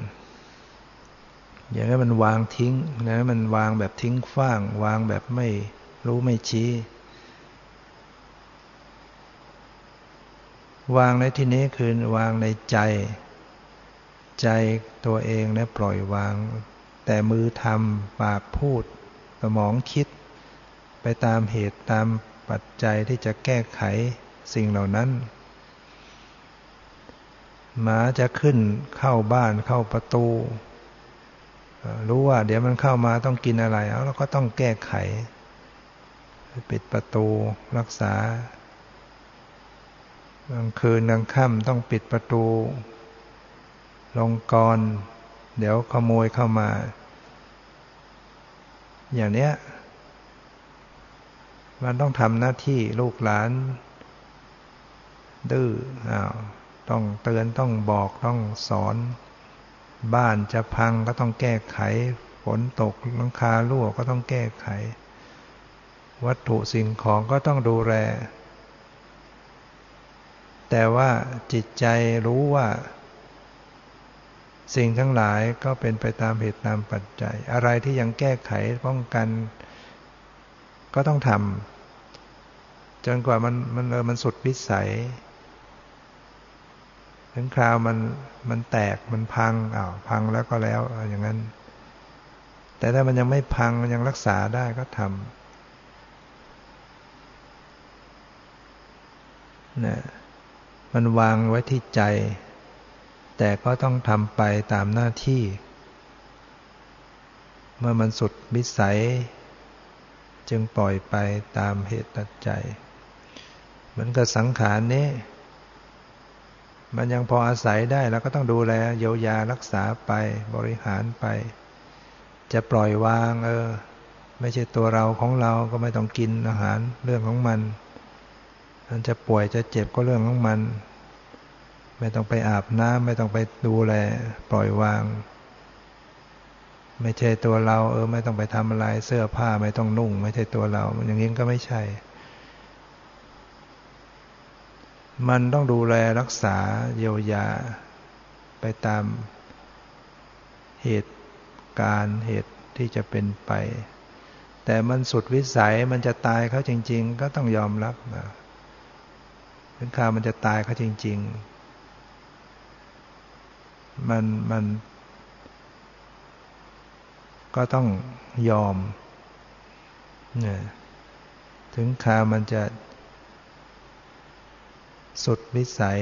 Speaker 1: อย่างนี้นมันวางทิ้งนะมันวางแบบทิ้งฟ้าง วางแบบไม่รู้ไม่ชี้ วางในที่นี้คือวางในใจ ใจตัวเองนะปล่อยวาง แต่มือทำปากพูดสมองคิด ไปตามเหตุตามปัจจัยที่จะแก้ไขสิ่งเหล่านั้น หมาจะขึ้นเข้าบ้านเข้าประตู รู้ว่า เดี๋ยวมันเข้ามาต้องกินอะไรแล้วก็ต้องแก้ไข ปิดประตูรักษากลางคืนกลางค่ำต้องปิดประตู ลงกร เดี๋ยวขโมยเข้ามา อย่างเนี้ย มันต้องทำหน้าที่ลูกหลาน ดื้ออ้าวต้องเตือนต้องบอกต้องสอน บ้านจะพังก็ต้องแก้ไข ฝนตกลังคารั่วก็ต้องแก้ไข วัตถุสิ่งของก็ต้องดูแล แต่ว่าจิตใจรู้ว่า สิ่งทั้งหลายก็เป็นไปตามเหตุตามปัจจัย อะไรที่ยังแก้ไขป้องกัน ก็ต้องทำจนกว่ามันมันเออมันสุดวิสัย ถึงคราวมันมันแตกมันพังอ้าวพังแล้วก็แล้วอย่างนั้น แต่ถ้ามันยังไม่พังมันยังรักษาได้ก็ทำนะมันวางไว้ที่ใจ แต่ก็ต้องทำไปตามหน้าที่ เมื่อมันสุดวิสัย จึงปล่อยไปตามเหตุตัดใจเหมือนกับสังขารนี้ มันยังพออาศัยได้แล้วก็ต้องดูแลเยียวยารักษาไปบริหารไป จะปล่อยวาง เออ ไม่ใช่ตัวเราของเราก็ไม่ต้องกินอาหารเรื่องของมันมันจะป่วยจะเจ็บก็เรื่องของมัน ไม่ต้องไปอาบน้ำไม่ต้องไปดูแล ปล่อยวาง ไม่ใช่ตัวเรา เออ ไม่ต้องไปทำอะไรเสื้อผ้าไม่ต้องนุ่ง ไม่ใช่ตัวเรา อย่างนี้ก็ไม่ใช่ มันต้องดูแลรักษาเยียวยา ไปตามเหตุการณ์เหตุที่จะเป็นไป แต่มันสุดวิสัยมันจะตายเขาจริง ๆ ก็ต้องยอมรับนะเป็นข่าวมันจะตายเขาจริง ๆ มันมัน ก็ต้องยอมเนี่ยถึงขามันจะสุดวิสัย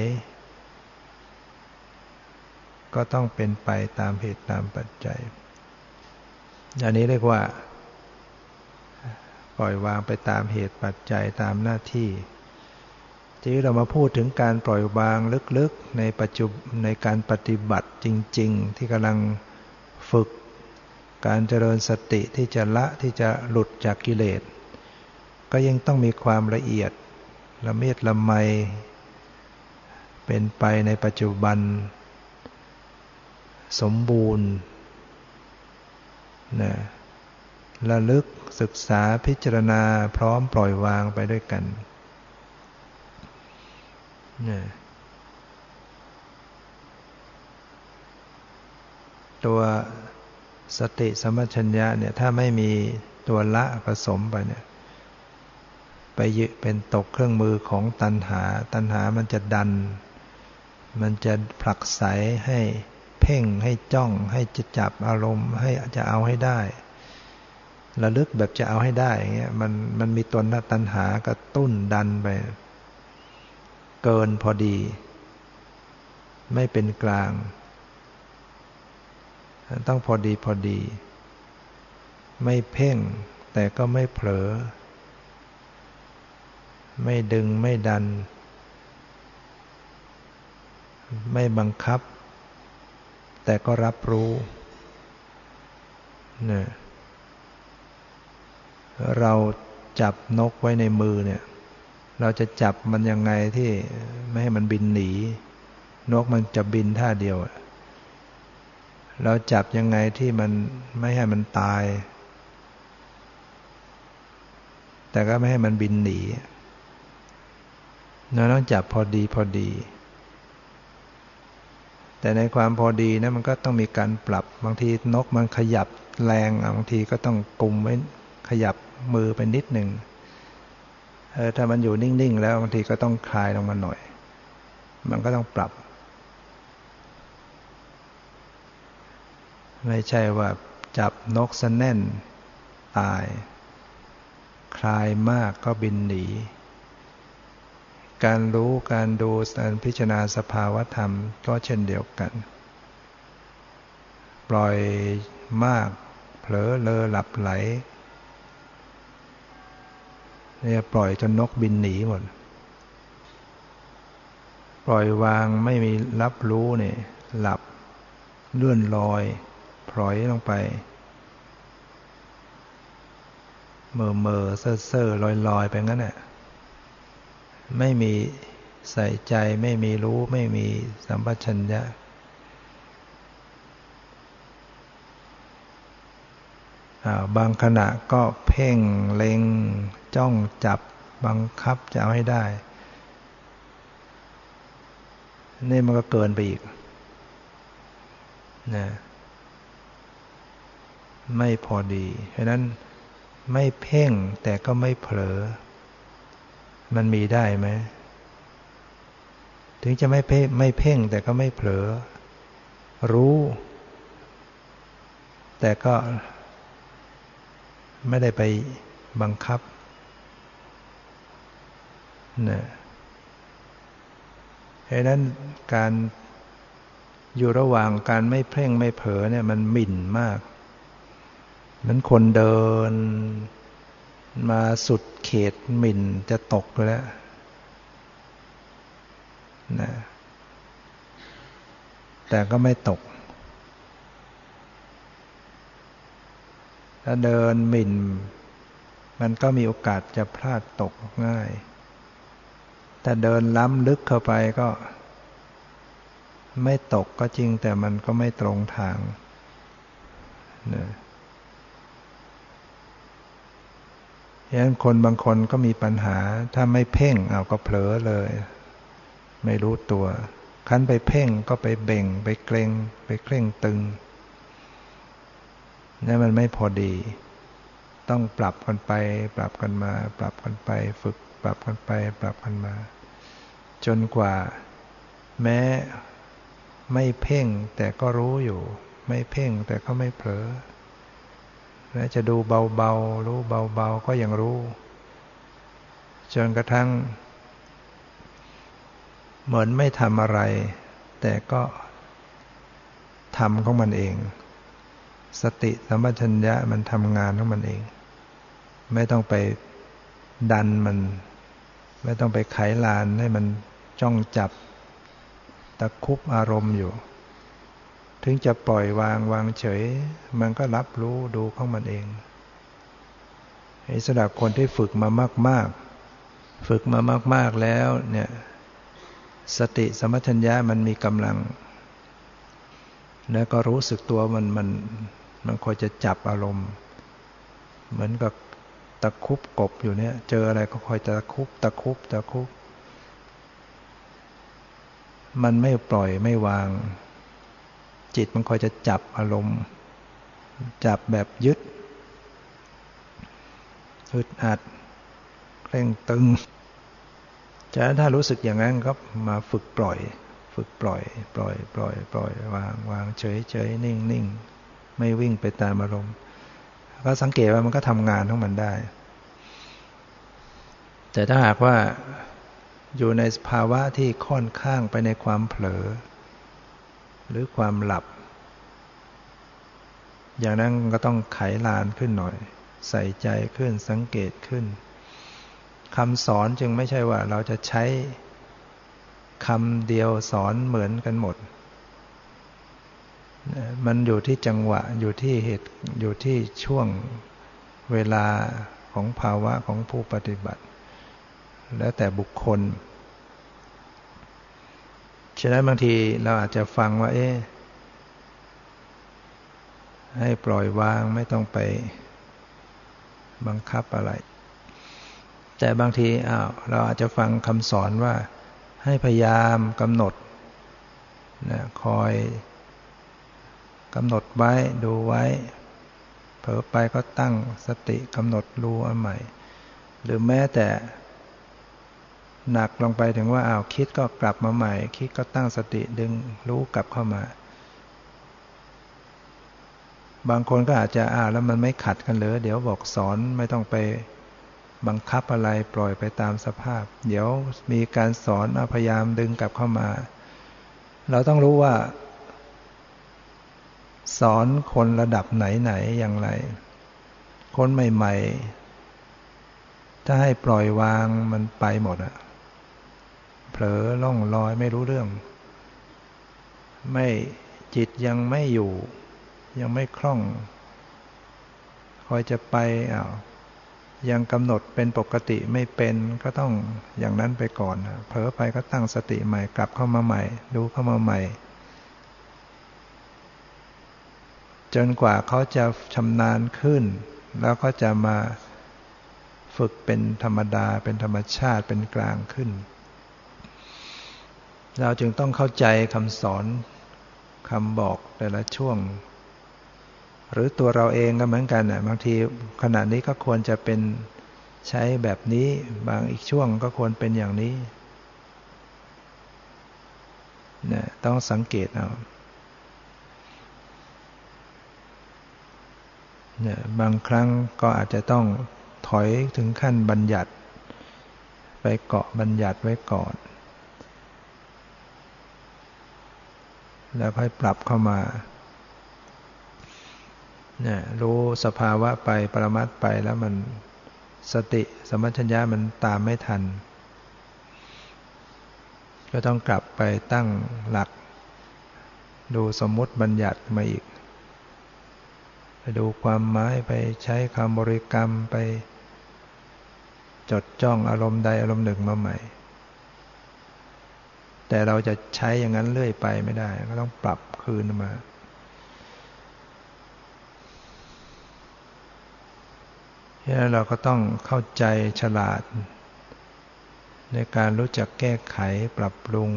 Speaker 1: ก็ต้องเป็นไปตามเหตุตามปัจจัย อันนี้เรียกว่า ปล่อยวางไปตามเหตุปัจจัยตามหน้าที่ทีนี้เรามาพูดถึงการปล่อยวางลึกๆ ในปัจจุในการปฏิบัติจริง ๆ ที่กำลังฝึก การเจริญสติที่จะละที่จะหลุดจากกิเลส ก็ยังต้องมีความละเอียดละเมียดละไม เป็นไปในปัจจุบัน สมบูรณ์นะระลึกศึกษาพิจารณาพร้อมปล่อยวางไปด้วยกันเนี่ยตัว สติสมัชัญญะเนี่ยถ้าไม่มีตัวละผสมไปเนี่ยไปยึเป็นตกเครื่องมือของตัณหา ตัณหามันจะดัน มันจะผลักไสให้เพ่งให้จ้องให้จะจับอารมณ์ให้จะเอาให้ได้ ระลึกแบบจะเอาให้ได้อย่างเงี้ยมันมันมีตัวตัณหากระตุ้นดันไป เกินพอดี ไม่เป็นกลาง ต้องพอดีพอดี ไม่เพ่ง แต่ก็ไม่เผลอ ไม่ดึงไม่ดัน ไม่บังคับ แต่ก็รับรู้เนี่ยเราจับนกไว้ในมือเนี่ย เราจะจับมันยังไงที่ไม่ให้มันบินหนี นกมันจะบินท่าเดียว เราจับยังไงที่มันไม่ให้มันตาย แต่ก็ไม่ให้มันบินหนีเราต้องจับพอดีพอดี แต่ในความพอดีนะมันก็ต้องมีการปรับบางทีนกมันขยับแรงบางทีก็ต้องกุมไว้ขยับมือไปนิดหนึ่งเออถ้ามันอยู่นิ่ง ๆ แล้วบางทีก็ต้องคลายลงมาหน่อย มันก็ต้องปรับ ไม่ใช่ว่าจับนกสแน่นตาย คลายมากก็บินหนี การรู้การดูการพิจารณาสภาวธรรมก็เช่นเดียวกัน ปล่อยมาก เผลอเลอหลับไหลเนี่ยปล่อยจนนกบินหนีหมด ปล่อยวางไม่มีรับรู้เนี่ยหลับเลื่อนลอย พลอยลงไป เมื่อเมื่อเซ่อเซ่อลอยลอยไปงั้นแหละไม่มีใส่ใจไม่มีรู้ไม่มีสัมปชัญญะบางขณะก็เพ่งเล็ง จ้องจับบังคับจะเอาให้ได้ นี่มันก็เกินไปอีกนะ ไม่พอดีเพราะนั้นไม่เพ่งแต่ก็ไม่เผลอ มันมีได้ไหมถึงจะไม่เพ่ไม่เพ่งแต่ก็ไม่เผลอ รู้ แต่ก็ไม่ได้ไปบังคับนะเพราะนั้นการอยู่ระหว่างการไม่เพ่งไม่เผลอเนี่ยมันหมิ่นมาก นั้นคนเดิน มาสุดเขตหมิ่นจะตกแล้วนะแต่ก็ไม่ตก ถ้าเดินหมิ่น มันก็มีโอกาสจะพลาดตกง่าย แต่เดินล้ำลึกเข้าไปก็ ไม่ตกก็จริงแต่มันก็ไม่ตรงทางนะ ฉะนั้นคนบางคนก็มีปัญหา ถ้าไม่เพ่งเอาก็เผลอเลย ไม่รู้ตัว คันไปเพ่งก็ไปเบ่ง ไปเกรงไปเคร่งตึงนี่มันไม่พอดี ต้องปรับกันไป ปรับกันมา ปรับกันไป ฝึก ปรับกันไป ปรับกันมา จนกว่า แม้ไม่เพ่งแต่ก็รู้อยู่ ไม่เพ่งแต่ก็ไม่เผลอ แม้จะดูเบาๆ รู้เบาๆ ก็ยังรู้ จนกระทั่ง เหมือนไม่ทำอะไร แต่ก็ทำของมันเอง สติสัมปชัญญะมันทำงานของมันเอง ไม่ต้องไปดันมัน ไม่ต้องไปไขลานให้มันจ้องจับตะคุบอารมณ์อยู่ ถึงจะปล่อยวางวางเฉย มันก็รับรู้ดูของมันเองไอ้สำหรับคนที่ฝึกมามาก ๆ ฝึกมามาก ๆแล้วเนี่ยสติสมัชัญญะมันมีกำลัง แล้วก็รู้สึกตัวมันมันมันคอยจะจับอารมณ์ เหมือนกับตะคุบกบอยู่เนี่ย เจออะไรก็คอยตะคุบตะคุบตะคุบมันไม่ปล่อยไม่วาง จิตมันคอยจะจับอารมณ์ จับแบบยึดอึดอัดเคร่งตึงจะถ้ารู้สึกอย่างนั้นก็มาฝึกปล่อย ฝึกปล่อย ปล่อย ปล่อย ปล่อย วาง วาง เฉยเฉยนิ่งนิ่งไม่วิ่งไปตามอารมณ์ ก็สังเกตว่ามันก็ทำงานของมันได้ แต่ถ้าหากว่าอยู่ในภาวะที่ค่อนข้างไปในความเผลอ หรือความหลับ อย่างนั้นก็ต้องไขลานขึ้นหน่อย ใส่ใจขึ้นสังเกตขึ้นคำสอนจึงไม่ใช่ว่าเราจะใช้คำเดียวสอนเหมือนกันหมด มันอยู่ที่จังหวะอยู่ที่เหตุอยู่ที่ช่วงเวลาของภาวะของผู้ปฏิบัติ แล้วแต่บุคคล ฉะนั้นบางทีเราอาจจะฟังว่า เอ๊ะให้ปล่อยวางไม่ต้องไปบังคับอะไร แต่บางทีอ้าวเราอาจจะฟังคำสอนว่า ให้พยายามกำหนดนะคอยกำหนดไว้ดูไว้ เผลอไปก็ตั้งสติกำหนดรู้อันใหม่ หรือแม้แต่ หนักลงไปถึงว่าอ้าวคิดก็กลับมาใหม่ คิดก็ตั้งสติดึงรู้กลับเข้ามา บางคนก็อาจจะอ้าวแล้วมันไม่ขัดกันเลยเดี๋ยวบอกสอนไม่ต้องไปบังคับอะไรปล่อยไปตามสภาพ เดี๋ยวมีการสอนพยายามดึงกลับเข้ามา เราต้องรู้ว่า สอนคนระดับไหนๆอย่างไร คนใหม่ ๆ ถ้าให้ปล่อยวางมันไปหมดอะ เผลอล่องลอยไม่รู้เรื่อง ไม่จิตยังไม่อยู่ ยังไม่คล่อง คอยจะไปอ้าวยังกำหนดเป็นปกติไม่เป็นก็ต้องอย่างนั้นไปก่อนเผลอไปก็ตั้งสติใหม่กลับเข้ามาใหม่ ดูเข้ามาใหม่ จนกว่าเขาจะชำนาญขึ้น แล้วก็จะมาฝึกเป็นธรรมดาเป็นธรรมชาติเป็นกลางขึ้น เราจึงต้องเข้าใจคำสอนคำบอกแต่ละช่วง หรือตัวเราเองก็เหมือนกันนะบางทีขณะนี้ก็ควรจะเป็นใช้แบบนี้ บางอีกช่วงก็ควรเป็นอย่างนี้นะต้องสังเกตเอานี่ยบางครั้งก็อาจจะต้องถอยถึงขั้นบัญญัติ ไปเกาะบัญญัติไว้ก่อน แล้วค่อยปรับเข้ามานี่รู้สภาวะไปปรมัตไปแล้วมันสติสมัชัญญามันตามไม่ทัน ก็ต้องกลับไปตั้งหลัก ดูสมมุติบัญญัติมาอีก ไปดูความหมายไปใช้คำบริกรรมไปจดจ้องอารมณ์ใดอารมณ์หนึ่งมาใหม่ แต่เราจะใช้อย่างนั้นเรื่อยไปไม่ได้ ก็ต้องปรับคืนมาฉะนั้นเราก็ต้องเข้าใจฉลาด ในการรู้จักแก้ไขปรับปรุง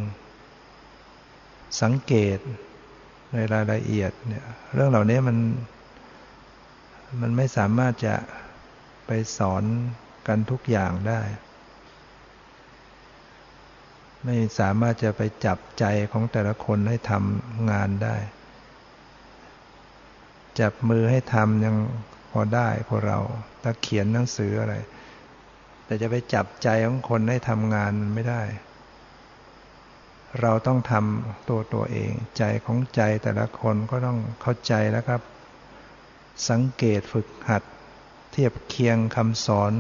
Speaker 1: สังเกตในรายละเอียดเนี่ยเรื่องเหล่านี้มัน มันไม่สามารถจะไปสอนกันทุกอย่างได้ ไม่สามารถจะไปจับใจของแต่ละคนให้ทำงานได้ จับมือให้ทำยังพอได้พวกเราถ้าเขียนหนังสืออะไร แต่จะไปจับใจของคนให้ทำงานมันไม่ได้ เราต้องทำตัวตัวเอง ใจของใจแต่ละคนก็ต้องเข้าใจแล้วครับ สังเกตฝึกหัด เทียบเคียงคำสอน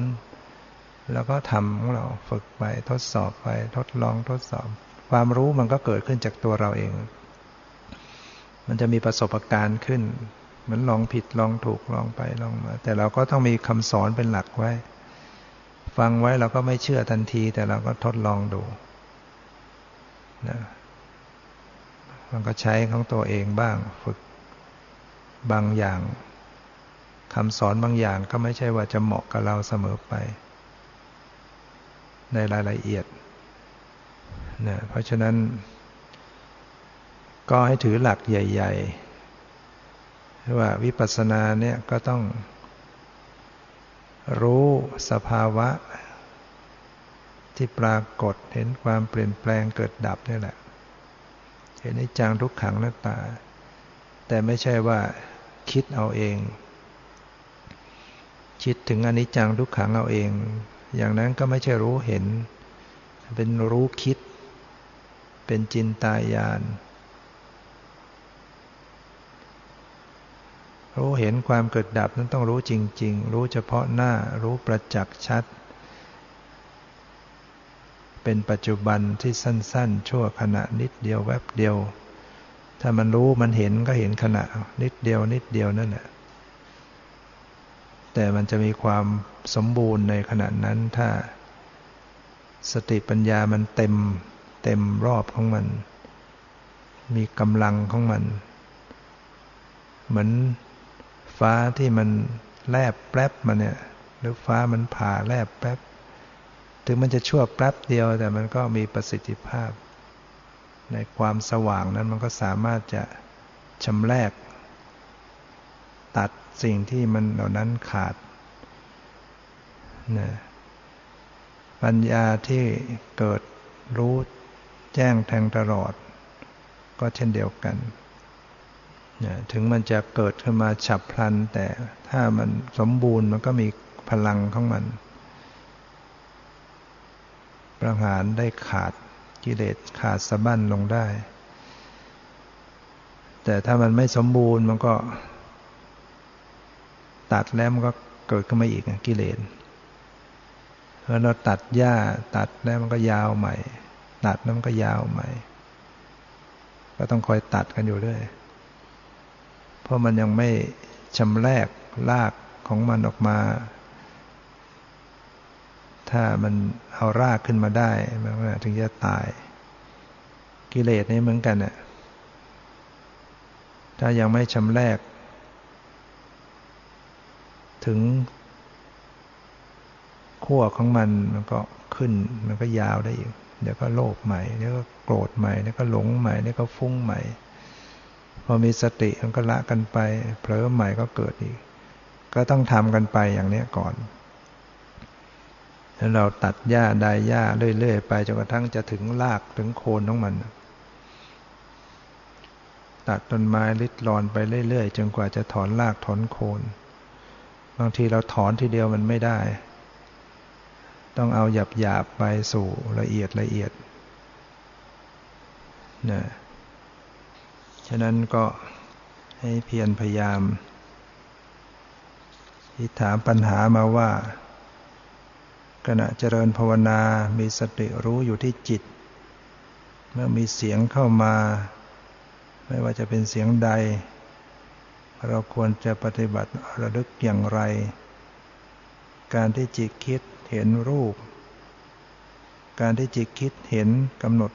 Speaker 1: แล้วก็ทำของเราฝึกไปทดสอบไปทดลองทดสอบ ความรู้มันก็เกิดขึ้นจากตัวเราเอง มันจะมีประสบการณ์ขึ้น เหมือนลองผิดลองถูกลองไปลองมา แต่เราก็ต้องมีคำสอนเป็นหลักไว้ ฟังไว้เราก็ไม่เชื่อทันที แต่เราก็ทดลองดูนะมันก็ใช้ของตัวเองบ้างฝึกบางอย่างคำสอนบางอย่างก็ไม่ใช่ว่าจะเหมาะกับเราเสมอไป ในรายละเอียดนะเพราะฉะนั้น ก็ให้ถือหลักใหญ่ ๆ ว่าวิปัสสนาเนี่ยก็ต้องรู้สภาวะ ที่ปรากฏเห็นความเปลี่ยนแปลงเกิดดับนี่แหละ เห็นในจังทุกขังหน้าตา แต่ไม่ใช่ว่าคิดเอาเอง คิดถึงอนิจจังทุกขังเอาเอง อย่างนั้นก็ไม่ใช่รู้เห็น เป็นรู้คิด เป็นจินตายาน รู้เห็นความเกิดดับนั้นต้องรู้จริง ๆ รู้เฉพาะหน้า รู้ประจักษ์ชัด เป็นปัจจุบันที่สั้น ๆ ชั่วขณะนิดเดียวแวบเดียว ถ้ามันรู้มันเห็นก็เห็นขณะ นิดเดียวนิดเดียวนั่นแหละ แต่มันจะมีความสมบูรณ์ในขณะนั้นถ้า สติปัญญามันเต็ม เต็มรอบของมัน มีกำลังของมัน เหมือนฟ้าที่มันแลบแป๊บมาเนี่ย หรือฟ้ามันผ่าแลบแป๊บ ถึงมันจะชั่วแป๊บเดียว แต่มันก็มีประสิทธิภาพ ในความสว่างนั้นมันก็สามารถจะชำแรก ตัด สิ่งที่มันเหล่านั้นขาดนะปัญญาที่เกิดรู้แจ้งแทงตลอด ก็เช่นเดียวกันถึงมันจะเกิดขึ้นมาฉับพลัน แต่ถ้ามันสมบูรณ์มันก็มีพลังของมัน ประหารได้ขาดกิเลสขาดสะบั้นลงได้ แต่ถ้ามันไม่สมบูรณ์มันก็ ตัดแล้วมันก็เกิดขึ้นมาอีกกิเลสพอเราตัดหญ้าตัดแล้วมันก็ยาวใหม่ ตัดแล้วมันก็ยาวใหม่ ก็ต้องคอยตัดกันอยู่ด้วยเพราะมันยังไม่ชำแรกลากของมันออกมา ถ้ามันเอารากขึ้นมาได้มันถึงจะตาย กิเลสนี่เหมือนกันน่ะถ้ายังไม่ชำแรก ถึงขั้วของมันมันก็ขึ้น มันก็ยาวได้อีกเดี๋ยวก็โลภใหม่เดี๋ยวก็โกรธใหม่เดี๋ยวก็หลงใหม่เดี๋ยวก็ฟุ้งใหม่ พอมีสติมันก็ละกันไปเผลอใหม่ก็เกิดอีก ก็ต้องทำกันไปอย่างนี้ก่อนแล้วเราตัดหญ้าได้หญ้าเรื่อยๆไปจนกระทั่งจะถึงรากถึงโคนของมัน ตัดต้นไม้ลิดรอนไปเรื่อยๆจนกว่าจะถอนรากถอนโคน บางทีเราถอนทีเดียวมันไม่ได้ ต้องเอาหยาบๆไปสู่ละเอียดละเอียดนะฉะนั้นก็ให้เพียรพยายามที่ถามปัญหามาว่า ขณะเจริญภาวนามีสติรู้อยู่ที่จิต เมื่อมีเสียงเข้ามา ไม่ว่าจะเป็นเสียงใด เราควรจะปฏิบัติระลึกอย่างไร การที่จิตคิดเห็นรูป การที่จิตคิดเห็นกำหนด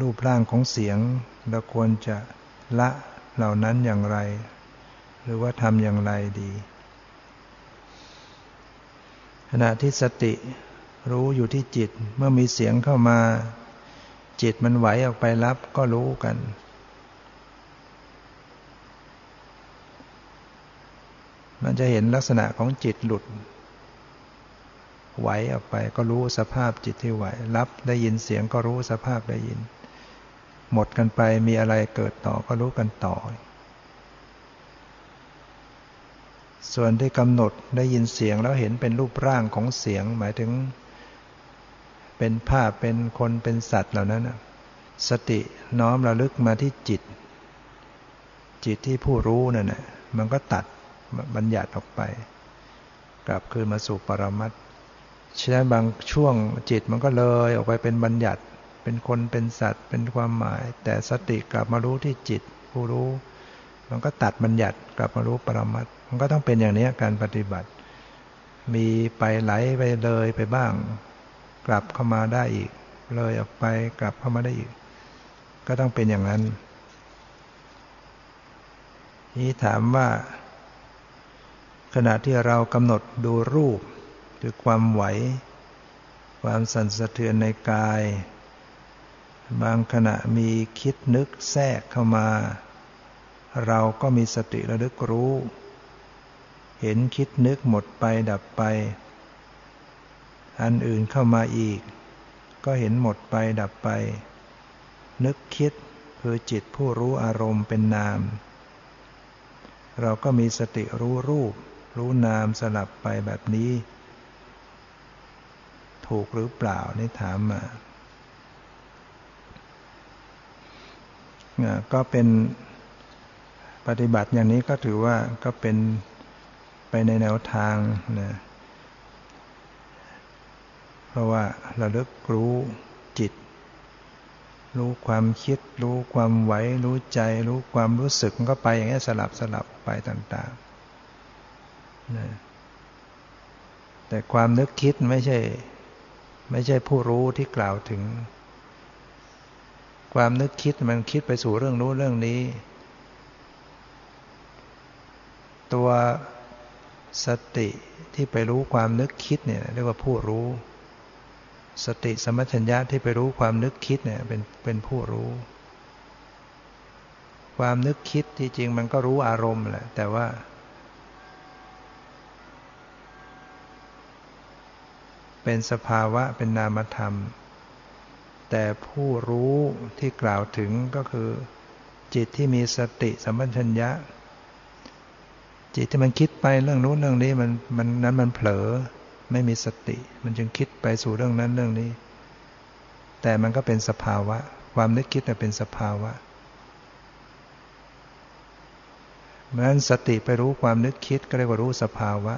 Speaker 1: รูปร่างของเสียง เราควรจะละเหล่านั้นอย่างไร หรือว่าทำอย่างไรดี ขณะที่สติรู้อยู่ที่จิตเมื่อมีเสียงเข้ามา จิตมันไหวออกไปรับก็รู้กัน มันจะเห็นลักษณะของจิตหลุด ไหวออกไปก็รู้สภาพจิตที่ไหว รับได้ยินเสียงก็รู้สภาพได้ยิน หมดกันไปมีอะไรเกิดต่อก็รู้กันต่อ ส่วนที่กำหนดได้ยินเสียงแล้วเห็นเป็นรูปร่างของเสียง หมายถึง เป็นภาพเป็นคนเป็นสัตว์เหล่านั้นสติน้อมระลึกมาที่จิต จิตที่ผู้รู้นั่นนะมันก็ตัด บัญญัติออกไป กลับคืนมาสู่ปรมัตฉะนั้นบางช่วงจิตมันก็เลยออกไปเป็นบัญญัติ เป็นคนเป็นสัตว์ เป็นความหมาย แต่สติกลับมารู้ที่จิต ผู้รู้ มันก็ตัดบัญญัติกลับมารู้ปรมัตมันก็ต้องเป็นอย่างนี้การปฏิบัติ มีไปไหลไปเลยไปบ้าง กลับเข้ามาได้อีก เลยออกไปกลับเข้ามาได้อีก ก็ต้องเป็นอย่างนั้นนี่ถามว่า ขณะที่เรากำหนดดูรูป คือความไหว ความสั่นสะเทือนในกาย บางขณะมีคิดนึกแทรกเข้ามา เราก็มีสติระลึกรู้ เห็นคิดนึกหมดไปดับไป อันอื่นเข้ามาอีก ก็เห็นหมดไปดับไป นึกคิดคือจิตผู้รู้อารมณ์เป็นนามเราก็มีสติรู้รูป รู้นามสลับไปแบบนี้ ถูกหรือเปล่านี่ถามมาก็เป็นปฏิบัติอย่างนี้ก็ถือว่าก็เป็นไปในแนวทางนะเพราะว่าระลึกรู้จิต รู้ความคิด รู้ความไหว รู้ใจ รู้ความรู้สึกมันก็ไปอย่างนี้สลับสลับไปต่าง ๆ แต่ความนึกคิดไม่ใช่ ไม่ใช่ผู้รู้ที่กล่าวถึง ความนึกคิดมันคิดไปสู่เรื่องรู้นเรื่องนี้ ตัวสติที่ไปรู้ความนึกคิดเนี่ยเรียกว่าผู้รู้ สติสมัชัญญะที่ไปรู้ความนึกคิดเนี่ยเป็นเป็นผู้รู้ ความนึกคิดที่จริงมันก็รู้อารมณ์แหละแต่ว่า เป็นสภาวะเป็นนามธรรม แต่ผู้รู้ที่กล่าวถึงก็คือ จิตที่มีสติสัมปชัญญะ จิตที่มันคิดไปเรื่องนู้นเรื่องนี้มันมันนั้นมันเผลอไม่มีสติ มันจึงคิดไปสู่เรื่องนั้นเรื่องนี้ แต่มันก็เป็นสภาวะ ความนึกคิดเป็นสภาวะเมื่อนั้นสติไปรู้ความนึกคิดก็เรียกว่ารู้สภาวะ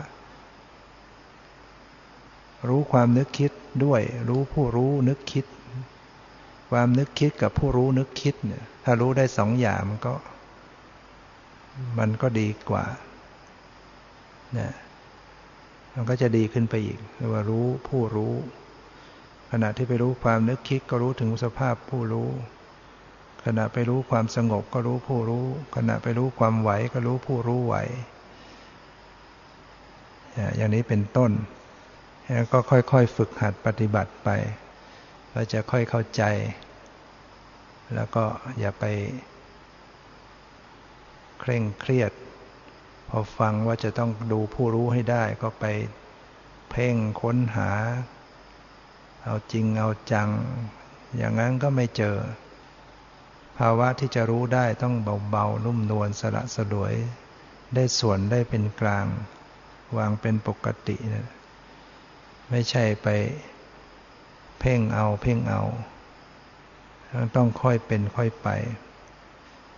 Speaker 1: รู้ความนึกคิดด้วย รู้ผู้รู้นึกคิด ความนึกคิดกับผู้รู้นึกคิดเนี่ย ถ้ารู้ได้สองอย่างมันก็ มันก็ดีกว่านะมันก็จะดีขึ้นไปอีกเรียกว่ารู้ผู้รู้ ขณะที่ไปรู้ความนึกคิดก็รู้ถึงสภาพผู้รู้ ขณะไปรู้ความสงบก็รู้ผู้รู้ ขณะไปรู้ความไหวก็รู้ผู้รู้ไหว อย่างนี้เป็นต้น แล้วก็ค่อยๆฝึกหัดปฏิบัติไปเราจะค่อยเข้าใจ แล้วก็อย่าไป เคร่งเครียด พอฟังว่าจะต้องดูผู้รู้ให้ได้ ก็ไปเพ่งค้นหา เอาจริงเอาจัง อย่างนั้นก็ไม่เจอ ภาวะที่จะรู้ได้ต้องเบาๆนุ่มนวลสละสลวย ได้ส่วนได้เป็นกลาง วางเป็นปกตินะ ไม่ใช่ไปเพ่งเอา เพ่งเอา ต้องค่อยเป็นค่อยไป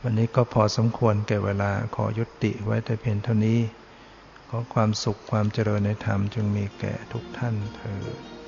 Speaker 1: วันนี้ก็พอสมควรแก่เวลาขอยุติไว้แต่เพียงเท่านี้ ขอความสุขความเจริญในธรรมจงมีแก่ทุกท่านเถิด